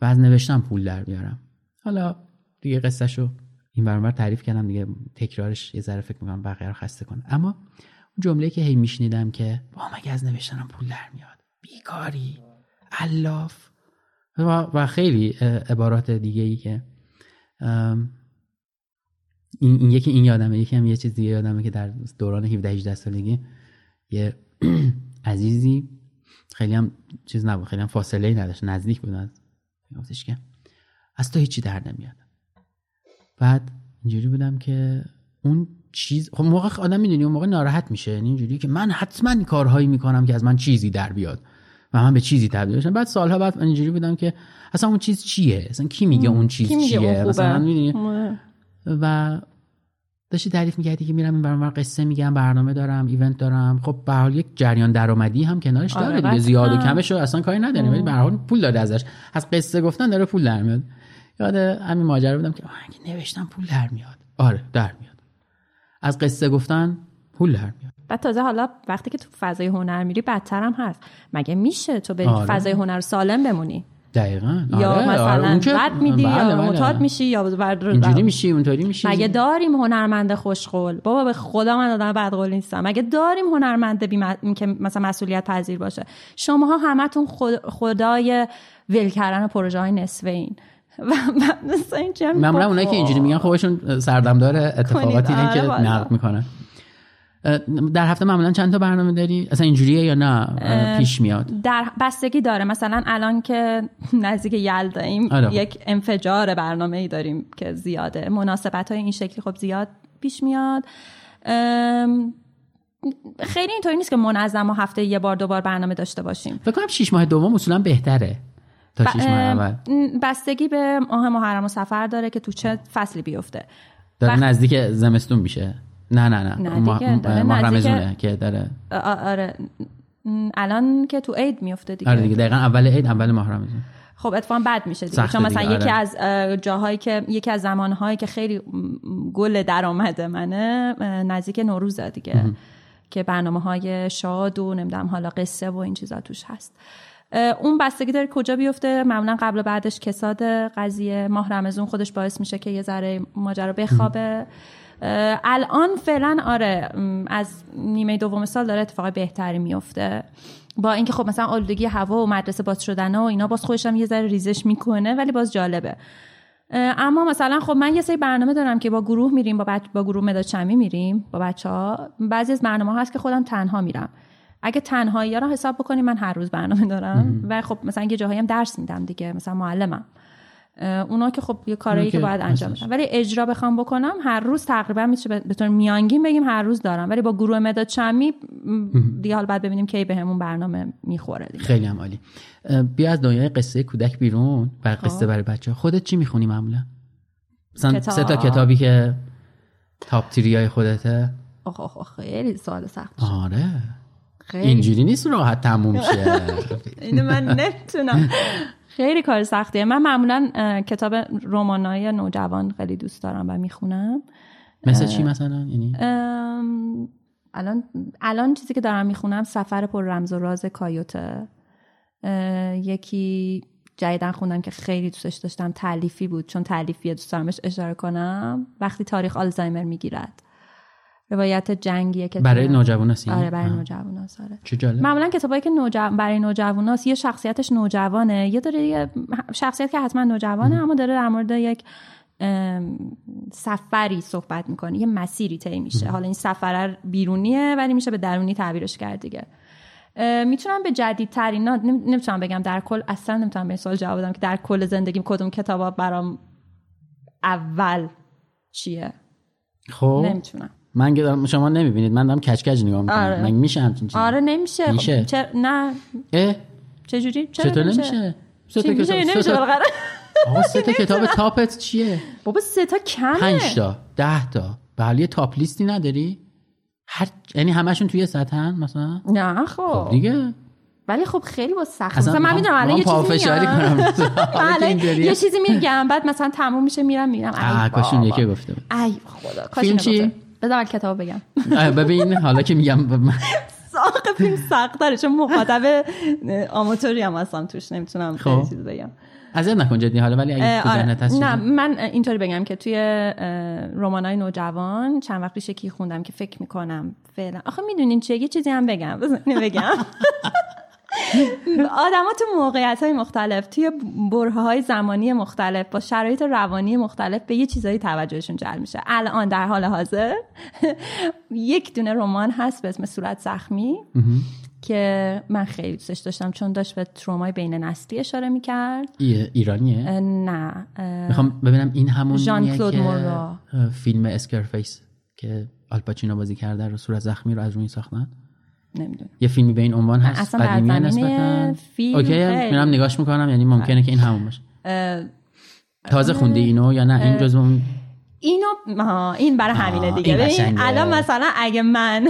و از نوشتن پول در بیارم حالا دیگه قصهشو این ور اون ور تعریف کردم دیگه تکرارش یه ذره فکر می‌کنم بقیه رو خسته کنه. اما اون جمله که هی میشنیدم که بابا مگه از نوشتنم پول در میاد. بیکاری علاف و, خیلی عبارات دیگه ای که این, این یکی این یادمه یکی هم یه چیز دیگه یادمه که در دوران 17 18 سالگی یه عزیزی خیلی هم چیز نبود خیلی هم فاصله ای نداشت نزدیک بود از گفتش که از تو هیچی در نمیاد. بعد اینجوری بودم که اون چیز خب موقع آدم می‌دونی اون موقع ناراحت میشه یعنی اینجوری که من حتما کارهایی می‌کنم که از من چیزی در بیاد و من به چیزی تبدیل بشم. بعد سالها بعد اینجوری بودم که اصلا اون چیز چیه؟ اصلا کی میگه اون چیز اون چیه؟ خوبه؟ مثلا می‌دونی. و داشتی تعریف می‌کردی که میرم این برام قصه میگم برنامه دارم ایونت دارم. خب به حال یک جریان درآمدی هم کنارش آره، داره دیگه. زیاد و کمش رو اصلا کاری نداریم. ولی به حال پول داره ازش. از قصه گفتن داره پول در میاد. یاد همین ماجرا بودم که اگه نوشتم پول در میاد. آره در میاد. از قصه گفتن پول در میاد. بعد تازه حالا وقتی که تو فضای هنر میری بدتر هم هست. مگه میشه تو بری آره. فضای هنر سالم بمونی؟ دقیقا. یا آره، مثلا آره، اون که- رد میدی بله، یا بله. معتاد میشی یا بر اینجوری میشی اونطوری میشی مگه داریم هنرمند خوشقول؟ بابا به خدا من آدم بدقول نیستم. مگه داریم هنرمند بی م- که مثلا مسئولیت پذیر باشه؟ شماها همتون خود خدای ول کردن پروژه های نصفه این. مثلا معمولا اونایی که اینجوری میگن خودشون سردمدار اتفاقاتی که آره،. نقد می‌کنن. در هفته معمولا چند تا برنامه داری؟ اصلا اینجوریه یا نه؟ پیش میاد؟ در بستگی داره. مثلا الان که نزدیک یلداییم آره. یک انفجار برنامه ای داریم که زیاده. مناسبت های این شکلی خب زیاد پیش میاد. خیلی اینطوری نیست که منظم و هفته یه بار دو بار برنامه داشته باشیم. فکر کنم شیش ماه دوم اصولا بهتره تا ب- شیش ماه اول. بستگی به ماه محرم و سفر داره که تو چه فصلی بیفته. داره وقت- نزدیک زمستون میشه. نه نه نه, نه دیگه، داره که داره. آره. الان که تو عید میفته دیگه. آره دیگه دقیقا اول عید اول ماه رمضون خب اتفاقا بد میشه دیگه. چون مثلا دیگه، یکی آره. از اه، جاهایی که یکی از زمانهایی که خیلی گل درآمد منه نزدیک نوروزه دیگه. که برنامه های شاد و نمی‌دونم حالا قصه و این چیزا توش هست. اون بستگی داره کجا بیفته؟ معمولا قبل و بعدش کساد قضیه. ماه رمزون خودش باعث میشه که یه ذره ماجرا بخوابه. اه، الان فعلا آره از نیمه دوم سال داره اتفاق بهتری میفته. با اینکه خب مثلا آلودگی هوا و مدرسه باز شدن و اینا باز خودش هم یه ذره ریزش می‌کنه ولی باز جالبه. اما مثلا خب من یه سری برنامه دارم که با گروه میریم با, بچ... با گروه مداد چمی میریم با بچه ها بعضی از برنامه ها هست که خودم تنها میرم. اگه تنهایی ها رو حساب بکنیم من هر روز برنامه دارم. و خب مثلا یه جاهایی هم درس میدم دیگه مثلا معلمم. اونا که خب یه کارایی که باید انجام. بدم ولی اجرا بخوام بکنم هر روز تقریبا میشه به طور میانگین بگیم هر روز دارم. ولی با گروه مداد چمی دیگه حالا بعد ببینیم کی بهمون برنامه می‌خوره دیگه. خیلی هم عالی. بیا از دنیای قصه کودک بیرون. و خب. قصه برای بچه خودت چی می‌خونی معمولا؟ مثلا کتاب. سه تا کتابی که تاپ تیریای خودته. آخ آخ، خیلی سوال سخت. آره. خیلی. اینجوری نیست راحت تموم شه. اینو من نمی‌تونم. خیلی کار سختیه. من معمولا کتاب رمانای نوجوان خیلی دوست دارم و می‌خونم. مثل چی مثلا؟ یعنی؟ الان الان چیزی که دارم می‌خونم سفر پر رمز و راز کایوته. یکی جدیدن خوندم که خیلی دوستش داشتم تعلیفی بود. چون تعلیفیه دوست دارم بهش اشاره کنم. وقتی تاریخ آلزایمر می‌گیرد. روایت جنگیه که برای توی- نوجواناست؟ آره برای. نوجواناست آره. چه جالب؟ معمولا کتابایی که نوجو... برای نوجواناست یه شخصیتش نوجوانه یه داره یه شخصیت که حتما نوجوانه اما داره در مورد یک سفری صحبت می‌کنه یه مسیری طی میشه. حالا این سفر بیرونیه ولی میشه به درونی تعبیرش کرد دیگه. می‌تونم به جدیدترین نمی‌تونم بگم در کل اصلا نمی‌تونم به این سوال جواب بدم که در کل زندگیم کدوم کتابا برام اول چیه. خب. نمی‌تونم. من شما نمی‌بینید من دارم کچ کچ نگاه می‌کنم. آره. من میشه همچین چیزی. آره نمیشه. میشه. خب، چر... نه. اه؟ چجوری؟ چرا چطور نمیشه؟ سه تا میشه؟ کتاب- نمیشه بالاخره. آقا سه تا کتاب تاپت چیه؟ بابا سه تا کمه. پنج تا ده تا. بله یه تاپ لیستی نداری؟ هر یعنی همشون توی سطحن مثلا؟ نه خب. خب دیگه. ولی خب خیلی با سخت مثلا من می‌دونم الان یه چیزی میگم. یه چیزی میگم بعد مثلا تموم میشه میرم میرم. آه ای کاش اون بابا. یکی گفته ای خدا کاش فیلم اینو چی؟ بذار اول کتاب بگم ببین حالا که میگم ساق فیلم سخت داره چون مخاطب آماتوری هم هستم توش نمی‌تونم خب. خیلی چیز بگم اذیت نکن جدی حالا ولی اگه تو آره. ذهنت نه من اینطوری بگم که توی رمانای نوجوان چند وقت پیش یکی خوندم که فکر می‌کنم فعلا آخه می‌دونین چیه یه چیزی هم بگم بذار اینو بگم آدما تو موقعیت های مختلف توی برهه های زمانی مختلف با شرایط روانی مختلف به یه چیزایی توجهشون جلب میشه. الان در حال حاضر یک دونه رمان هست به اسم صورت زخمی که من خیلی دوستش داشتم چون داشت به ترومای بین نسلی اشاره می‌کرد. ای- ایرانیه؟ نه اه، می‌خوام ببینم این همون ژان کلود مورلوا. فیلم Scarface که آل پاچینو بازی کرده رو صورت زخمی رو از روی ساختن نمی‌دونم. یه فیلمی به این عنوان هست؟ اصلا قدیمی نسبتا؟ فیلم okay. میرم نگاش می‌کنم یعنی ممکنه که این همون باشه. تازه خوندی اینو یا نه؟ این جزو اون اینو این برای همینه دیگه. ببین. الان مثلا اگه من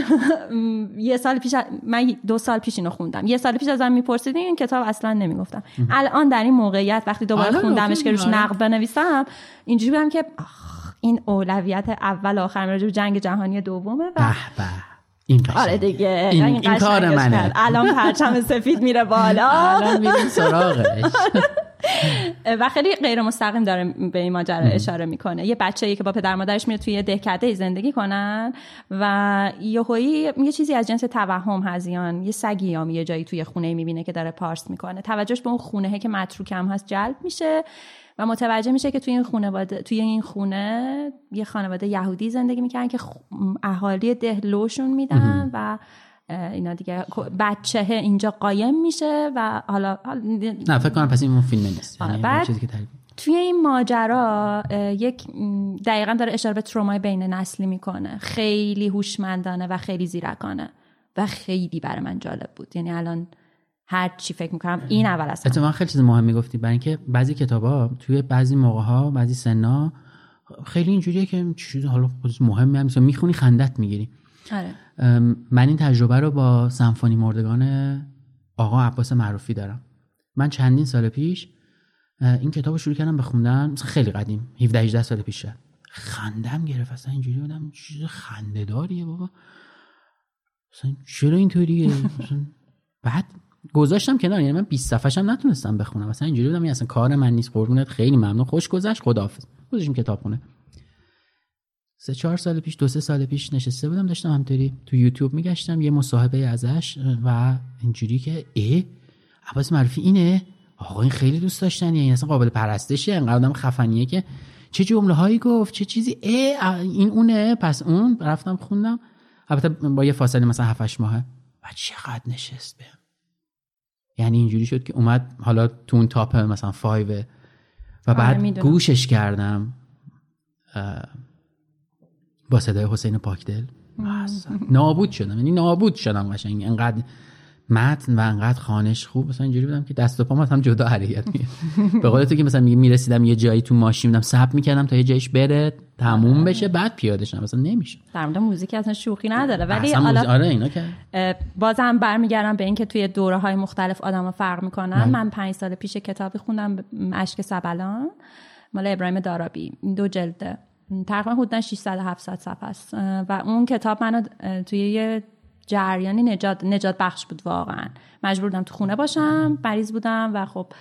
یه سال پیش من دو سال پیش اینو خوندم. یه سال پیش ازم میپرسیدین این کتاب اصلا نمی‌گفتم. الان در این موقعیت وقتی دوباره آره، خوندمش که روش آره. نقد بنویسم اینجوری بودم که این اولویت اول آخر راجع جنگ جهانی دومه و این قشنگه. آره دیگه. این, این, این کار منه. کرد. الان پرچم سفید میره بالا. الان میریم سراغش. و خیلی غیر مستقیم داره به این ماجرا اشاره می‌کنه. یه بچه‌ای که با پدر مادرش میره توی یه دهکده زندگی کنن و یهویی یه چیزی از جنس توهم هزیان یه سگی یا یه جایی توی خونه می‌بینه که داره پارس می‌کنه. توجهش به اون خونه که متروک هم هست جلب میشه. و متوجه میشه که توی این خانواده توی این خونه یه خانواده یهودی زندگی می‌کنن که اهالی ده لوشون میدن و اینا دیگه بچه اینجا قایم میشه و حالا نه فکر کنم پس این اون فیلم نیست. آره، یعنی بعد- چیزی که تعریف توی این ماجرا یک دقیقا داره اشاره به ترومای بین نسلی می‌کنه. خیلی هوشمندانه و خیلی زیرکانه و خیلی برای من جالب بود. یعنی الان هر چی فکر می‌کنم این اول همه. اتفاقا خیلی چیز مهمی گفتی برای اینکه بعضی کتابا توی بعضی موقع ها بعضی سنا خیلی اینجوریه که چیز حالا خودش مهمی هم. می‌خونی خندت می‌گیری. آره. من این تجربه رو با سمفونی مردگان آقا عباس معروفی دارم. من چندین سال پیش این کتاب رو شروع کردم به خوندن. مثلا خیلی قدیم 17 18 سال پیش شد خندم گرفت. اصلا اینجوری بودم. چیز خنده داریه بابا. مثلا چرا اینطوریه؟ بعد گذاشتم کنار یعنی من 20 صفحه‌ش هم نتونستم بخونم. مثلا اینجوری بودم این اصلا کار من نیست قربونت خیلی ممنون. خوش گذشت خداحافظ. گذاشتیم کتابخونه سه چهار سال پیش دو سه سال پیش نشسته بودم داشتم همطوری تو یوتیوب میگشتم یه مصاحبه ازش و اینجوری که اه عباس معروفی اینه؟ آقا این خیلی دوست داشتن یعنی اصلا قابل پرستشه انقدر آدم خفنیه که چه جمله هایی گفت چه چیزی اه این اونه پس اون رفتم خوندم. البته با یه فاصله مثلا 7 ماهه. و چقدر نشست بهم. یعنی اینجوری شد که اومد حالا تو اون تاپ مثلا 5 و بعد می‌دونم. گوشش کردم با صدای حسین پاکدل. نابود شدم یعنی نابود شدم قشنگ. انقدر متن و انقدر خانش خوب مثلا اینجوری بودم که دست و پام هم جدا حرکت میگه به قول تو که مثلا میگه می‌رسیدم یه جایی تو ماشین بودم صبر می‌کردم تا یه جایش بره تموم بشه بعد پیاده شدم مثلا نمیشه. در مورد موزیک اصلا شوخی نداره. ولی حالا آره اینا که بازم برمیگردم به اینکه توی دوره های مختلف آدم فرق می‌کنن. من پنج سال پیش کتابی خوندم اشک سبلان مال ابراهیم دارابی. این دو جلده. تقریبا حدودا 600 700 صفحه است. و اون کتاب منو توی یه جریانی نجات نجات بخش بود واقعا. مجبور بودم تو خونه باشم مریض بودم و خب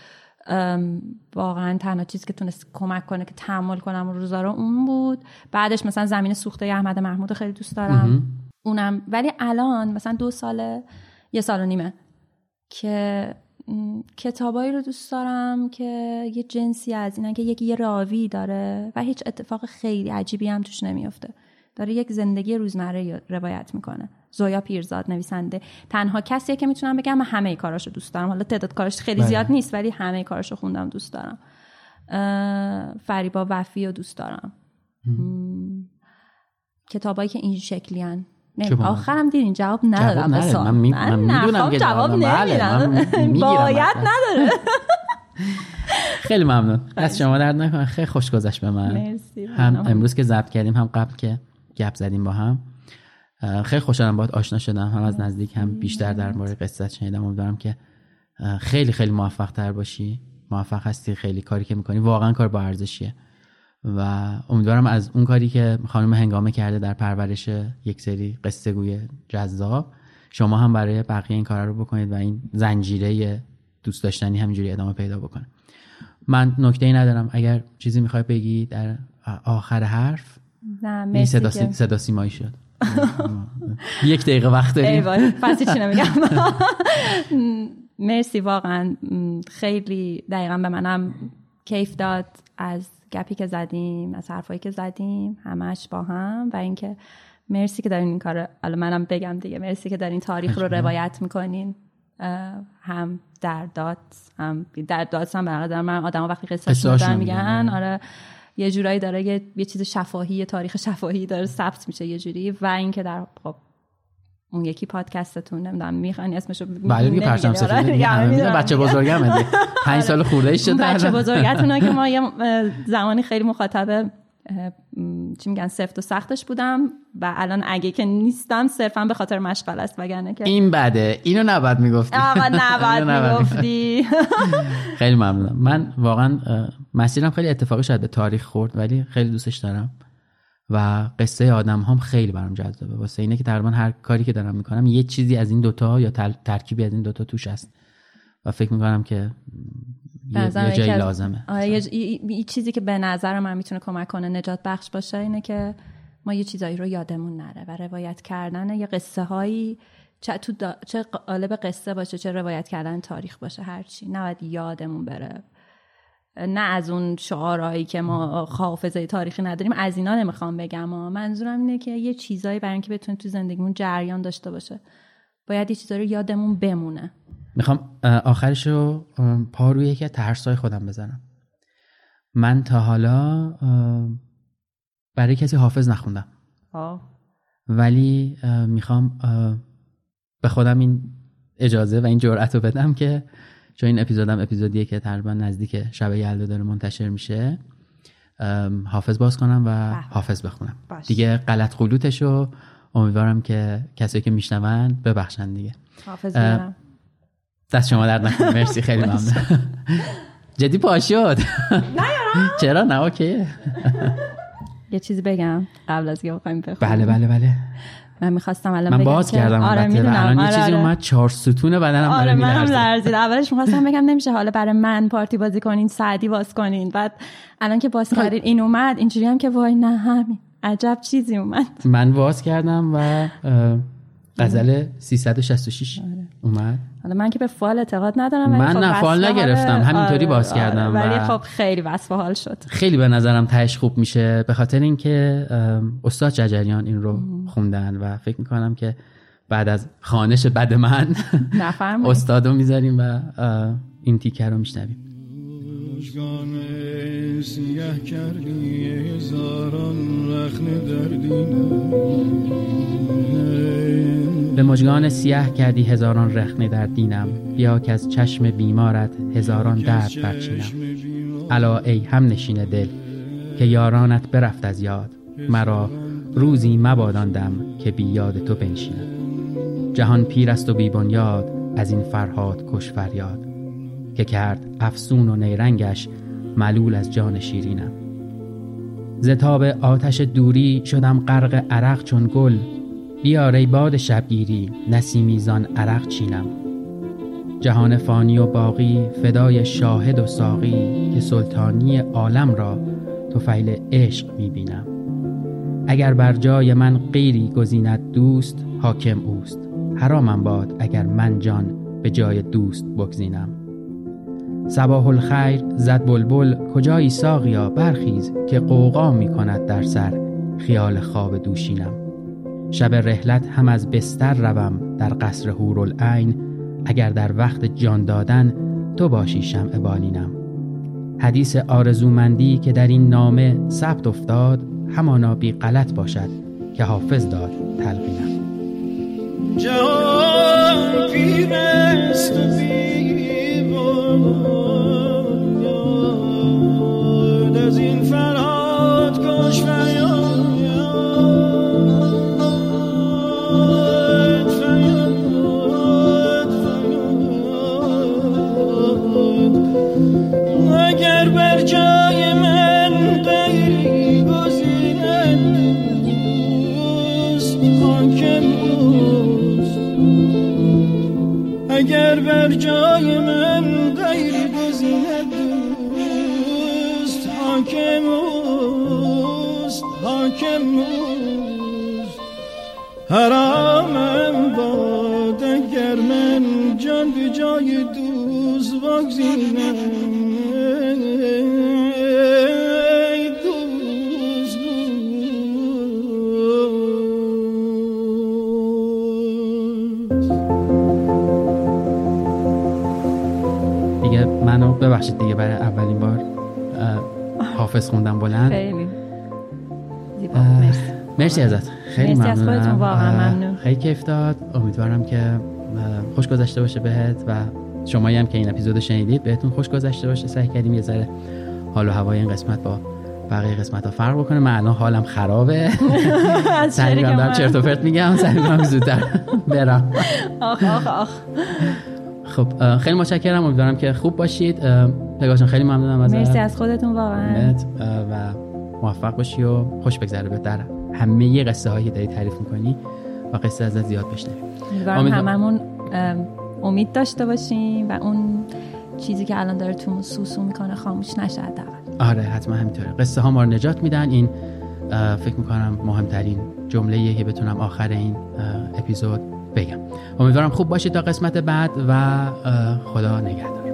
واقعا تنها چیزی که تونست کمک کنه که تحمل کنم روزا رو اون بود. بعدش مثلا زمین سوخته احمد محمود خیلی دوست دارم. اونم ولی الان مثلا دو ساله یه سال و نیمه که کتابایی رو دوست دارم که یه جنسی از اینن که یکی یه راوی داره و هیچ اتفاق خیلی عجیبی هم توش نمیفته داره یک زندگی روزمره رو روایت می‌کنه. زویا پیرزاد نویسنده تنها کسیه که می‌تونم بگم من همه کاراشو دوست دارم حالا تعداد کاراش خیلی بله. زیاد نیست ولی همه کاراشو خوندم دوست دارم فریبا وفی رو دوست دارم کتابایی که این شکلی هن. آخرم دیدین جواب ندادم. سوال. من می- من می‌دونم نخوام که جواب جواب- بله، نمیدم باید. نداره خیلی ممنون از شما درد نکنه خیلی خوش گذشت به من مرسی. هم. امروز که ضبط کردیم هم قبل که گپ زدیم با هم خیلی خوشحالم باهات آشنا شدم. هم از نزدیک هم بیشتر در مورد قصت شنیدم. امیدوارم که خیلی خیلی موفق تر باشی. موفق هستی خیلی کاری که می‌کنی. واقعا کار با ارزشیه. و امیدوارم از اون کاری که خانم هنگامه کرده در پرورش یک سری قصه گوی جذاب شما هم برای بقیه این کارا رو بکنید و این زنجیره دوست داشتنی همینجوری ادامه پیدا بکنه. من نکته ای ندارم. اگر چیزی می‌خوای بگی در آخر حرف نه مرسی صدا, که صدا سیمایی شد. یک دقیقه وقت داریم. فصلی چی نمیگم. مرسی واقعا. خیلی دقیقا به منم کیف داد از گپی که زدیم از حرفایی که زدیم همش با هم. و اینکه مرسی که دارین این کار حالا منم بگم دیگه مرسی که دارین تاریخ رو روایت می‌کنین. هم در داد هم در داد هم برقدر من آدم وقتی قصه دارن میگن. آره. یه جورایی داره یه, یه چیز شفاهی یه تاریخ شفاهی داره ثبت میشه یه جوری. و اینکه در خب اون یکی پادکستتون نمی‌دونم می‌خوان اسمشو بله دیگه پرچم سفید همه می‌دونن. بچه بزرگم دیگه پنج سال خورده شده بچه. بزرگتون که ما یه زمانی خیلی مخاطب اه، م، چی میگن سفت و سختش بودم و الان اگه که نیستم صرفا به خاطر مشغله است وگرنه که این بده. اینو نباید می‌گفتی. آقا نباید. می‌گفتی. خیلی ممنونم. من واقعا مسیرم خیلی اتفاقی شاید به تاریخ خورد ولی خیلی دوستش دارم و قصه آدم هم خیلی برام جذابه. واسه اینه که تقریبا هر کاری که دارم می‌کنم یه چیزی از این دوتا یا ترکیبی از این دوتا توش هست و فکر می‌کنم که یه, جایی از- لازمه. آره، یه, یه- یه چیزی که به نظر من می‌تونه کمک کنه نجات بخش باشه اینه که ما یه چیزایی رو یادمون نره و روایت کردن یه قصه هایی چه تو دا- چه قالب قصه باشه چه روایت کردن تاریخ باشه هرچی. نباید یادمون بره. نه از اون شعارهایی که ما حافظه تاریخی نداریم. از اینا نمی‌خوام بگم. ها. منظورم اینه که یه چیزایی برای اینکه بتونه تو زندگیمون جریان داشته باشه. باید یه چیزایی رو یادمون بمونه. می‌خوام آخرش رو پا روی یکی ترسای خودم بزنم. من تا حالا برای کسی حافظ نخوندم. آه. ولی می‌خوام به خودم این اجازه و این جرأت رو بدم که چون این اپیزودم اپیزودیه که تقریبا نزدیک شب یلدا داره منتشر میشه حافظ باز کنم و حافظ بخونم. باش. دیگه غلط قلوتش رو امیدوارم که کسایی که میشنون ببخشن دیگه. حافظ بیارم دست شما درد نکنه. مرسی خیلی ممنون. جدی پا شد. چرا؟ نه اوکیه یه چیزی بگم قبل از که بخوایم بله بله بله. من می‌خواستم الان من باز کردم آره می‌دونم. الان یه آره چیزی آره. اومد چهار ستون بدنم آره منم لرزید اولش می‌خواستم بگم نمیشه. حالا برای من پارتی بازی کنین سعدی باز کنین. بعد الان که باز کردین این اومد. اینجوری هم که وای نه همین. عجب چیزی اومد. من باز کردم و غزل 366 اومد. حالا من که به فال اعتقاد ندارم ولی من خب نه، فال نگرفتم. همینطوری آره، باز آره. کردم ولی خب خیلی وصف حال شد. خیلی به نظرم تهش خوب میشه. به خاطر اینکه استاد ججریان این رو خوندن و فکر می‌کنم که بعد از خانش بد من نفرمایید. استاد رو می‌ذاریم و این تیکه رو میشنویم. مژگان سیه کردی هزاران رخنه در دینم به مجگان سیاه کردی هزاران رخنه در دینم. بیا که از چشم بیمارت هزاران درد برچینم. الا ای هم نشین دل که یارانت برفت از یاد. مرا روزی مباداندم که بی یاد تو بنشینم. جهان پیر است و بی بنیاد از این فرهاد کش فریاد. که کرد افسون و نیرنگش ملول از جان شیرینم. زتاب آتش دوری شدم غرق عرق چون گل بیار ای باد شبگیری نسیمی زان عرق چینم. جهان فانی و باقی فدای شاهد و ساقی که سلطانی عالم را توفیل عشق می‌بینم. اگر بر جای من غیری گزیند دوست حاکم اوست. حرامم باد اگر من جان به جای دوست بگزینم. صباح الخیر زد بلبل کجایی ساقیا؟ برخیز که قوقا می کند در سر خیال خواب دوشینم. شب رحلت هم از بستر روم در قصر هورالعین اگر در وقت جان دادن تو باشی شمع بالینم. حدیث آرزومندی که در این نامه ثبت افتاد همانا بی غلط باشد که حافظ داد تلقینم. جهان پیر است و خیلی کیف داد. امیدوارم که خوش گذشته باشه بهت و شمایی هم که این اپیزودو شنیدید بهتون خوش گذشته باشه. سعی کردیم یه ذره حال و هوای این قسمت با بقیه قسمت ها فرق بکنه. من الان حالم خرابه. از سعی می‌کنم دارم من. چرت و پرت میگم. سعی می‌کنم زودتر برم. آخ آخ آخ. خب خیلی متشکرم. امیدوارم که خوب باشید. جان خیلی ممنونم ازت. مرسی از خودتون واقعا. و موفق باشی و خوش بگذره بهت در همه قصه هایی که داری تعریف می‌کنی. و قصه ازت زیاد بشنویم. امیدوارم امیدوار- هممون ام، امید داشته باشیم و اون چیزی که الان داره تو سوسو می‌کنه خاموش نشه حداقل. آره حتما همینطوره. قصه ها ما رو نجات میدن. این فکر می‌کنم مهمترین جمله که بتونم آخر این اپیزود بگم. امیدوارم خوب باشید تا قسمت بعد و خدا نگهدار.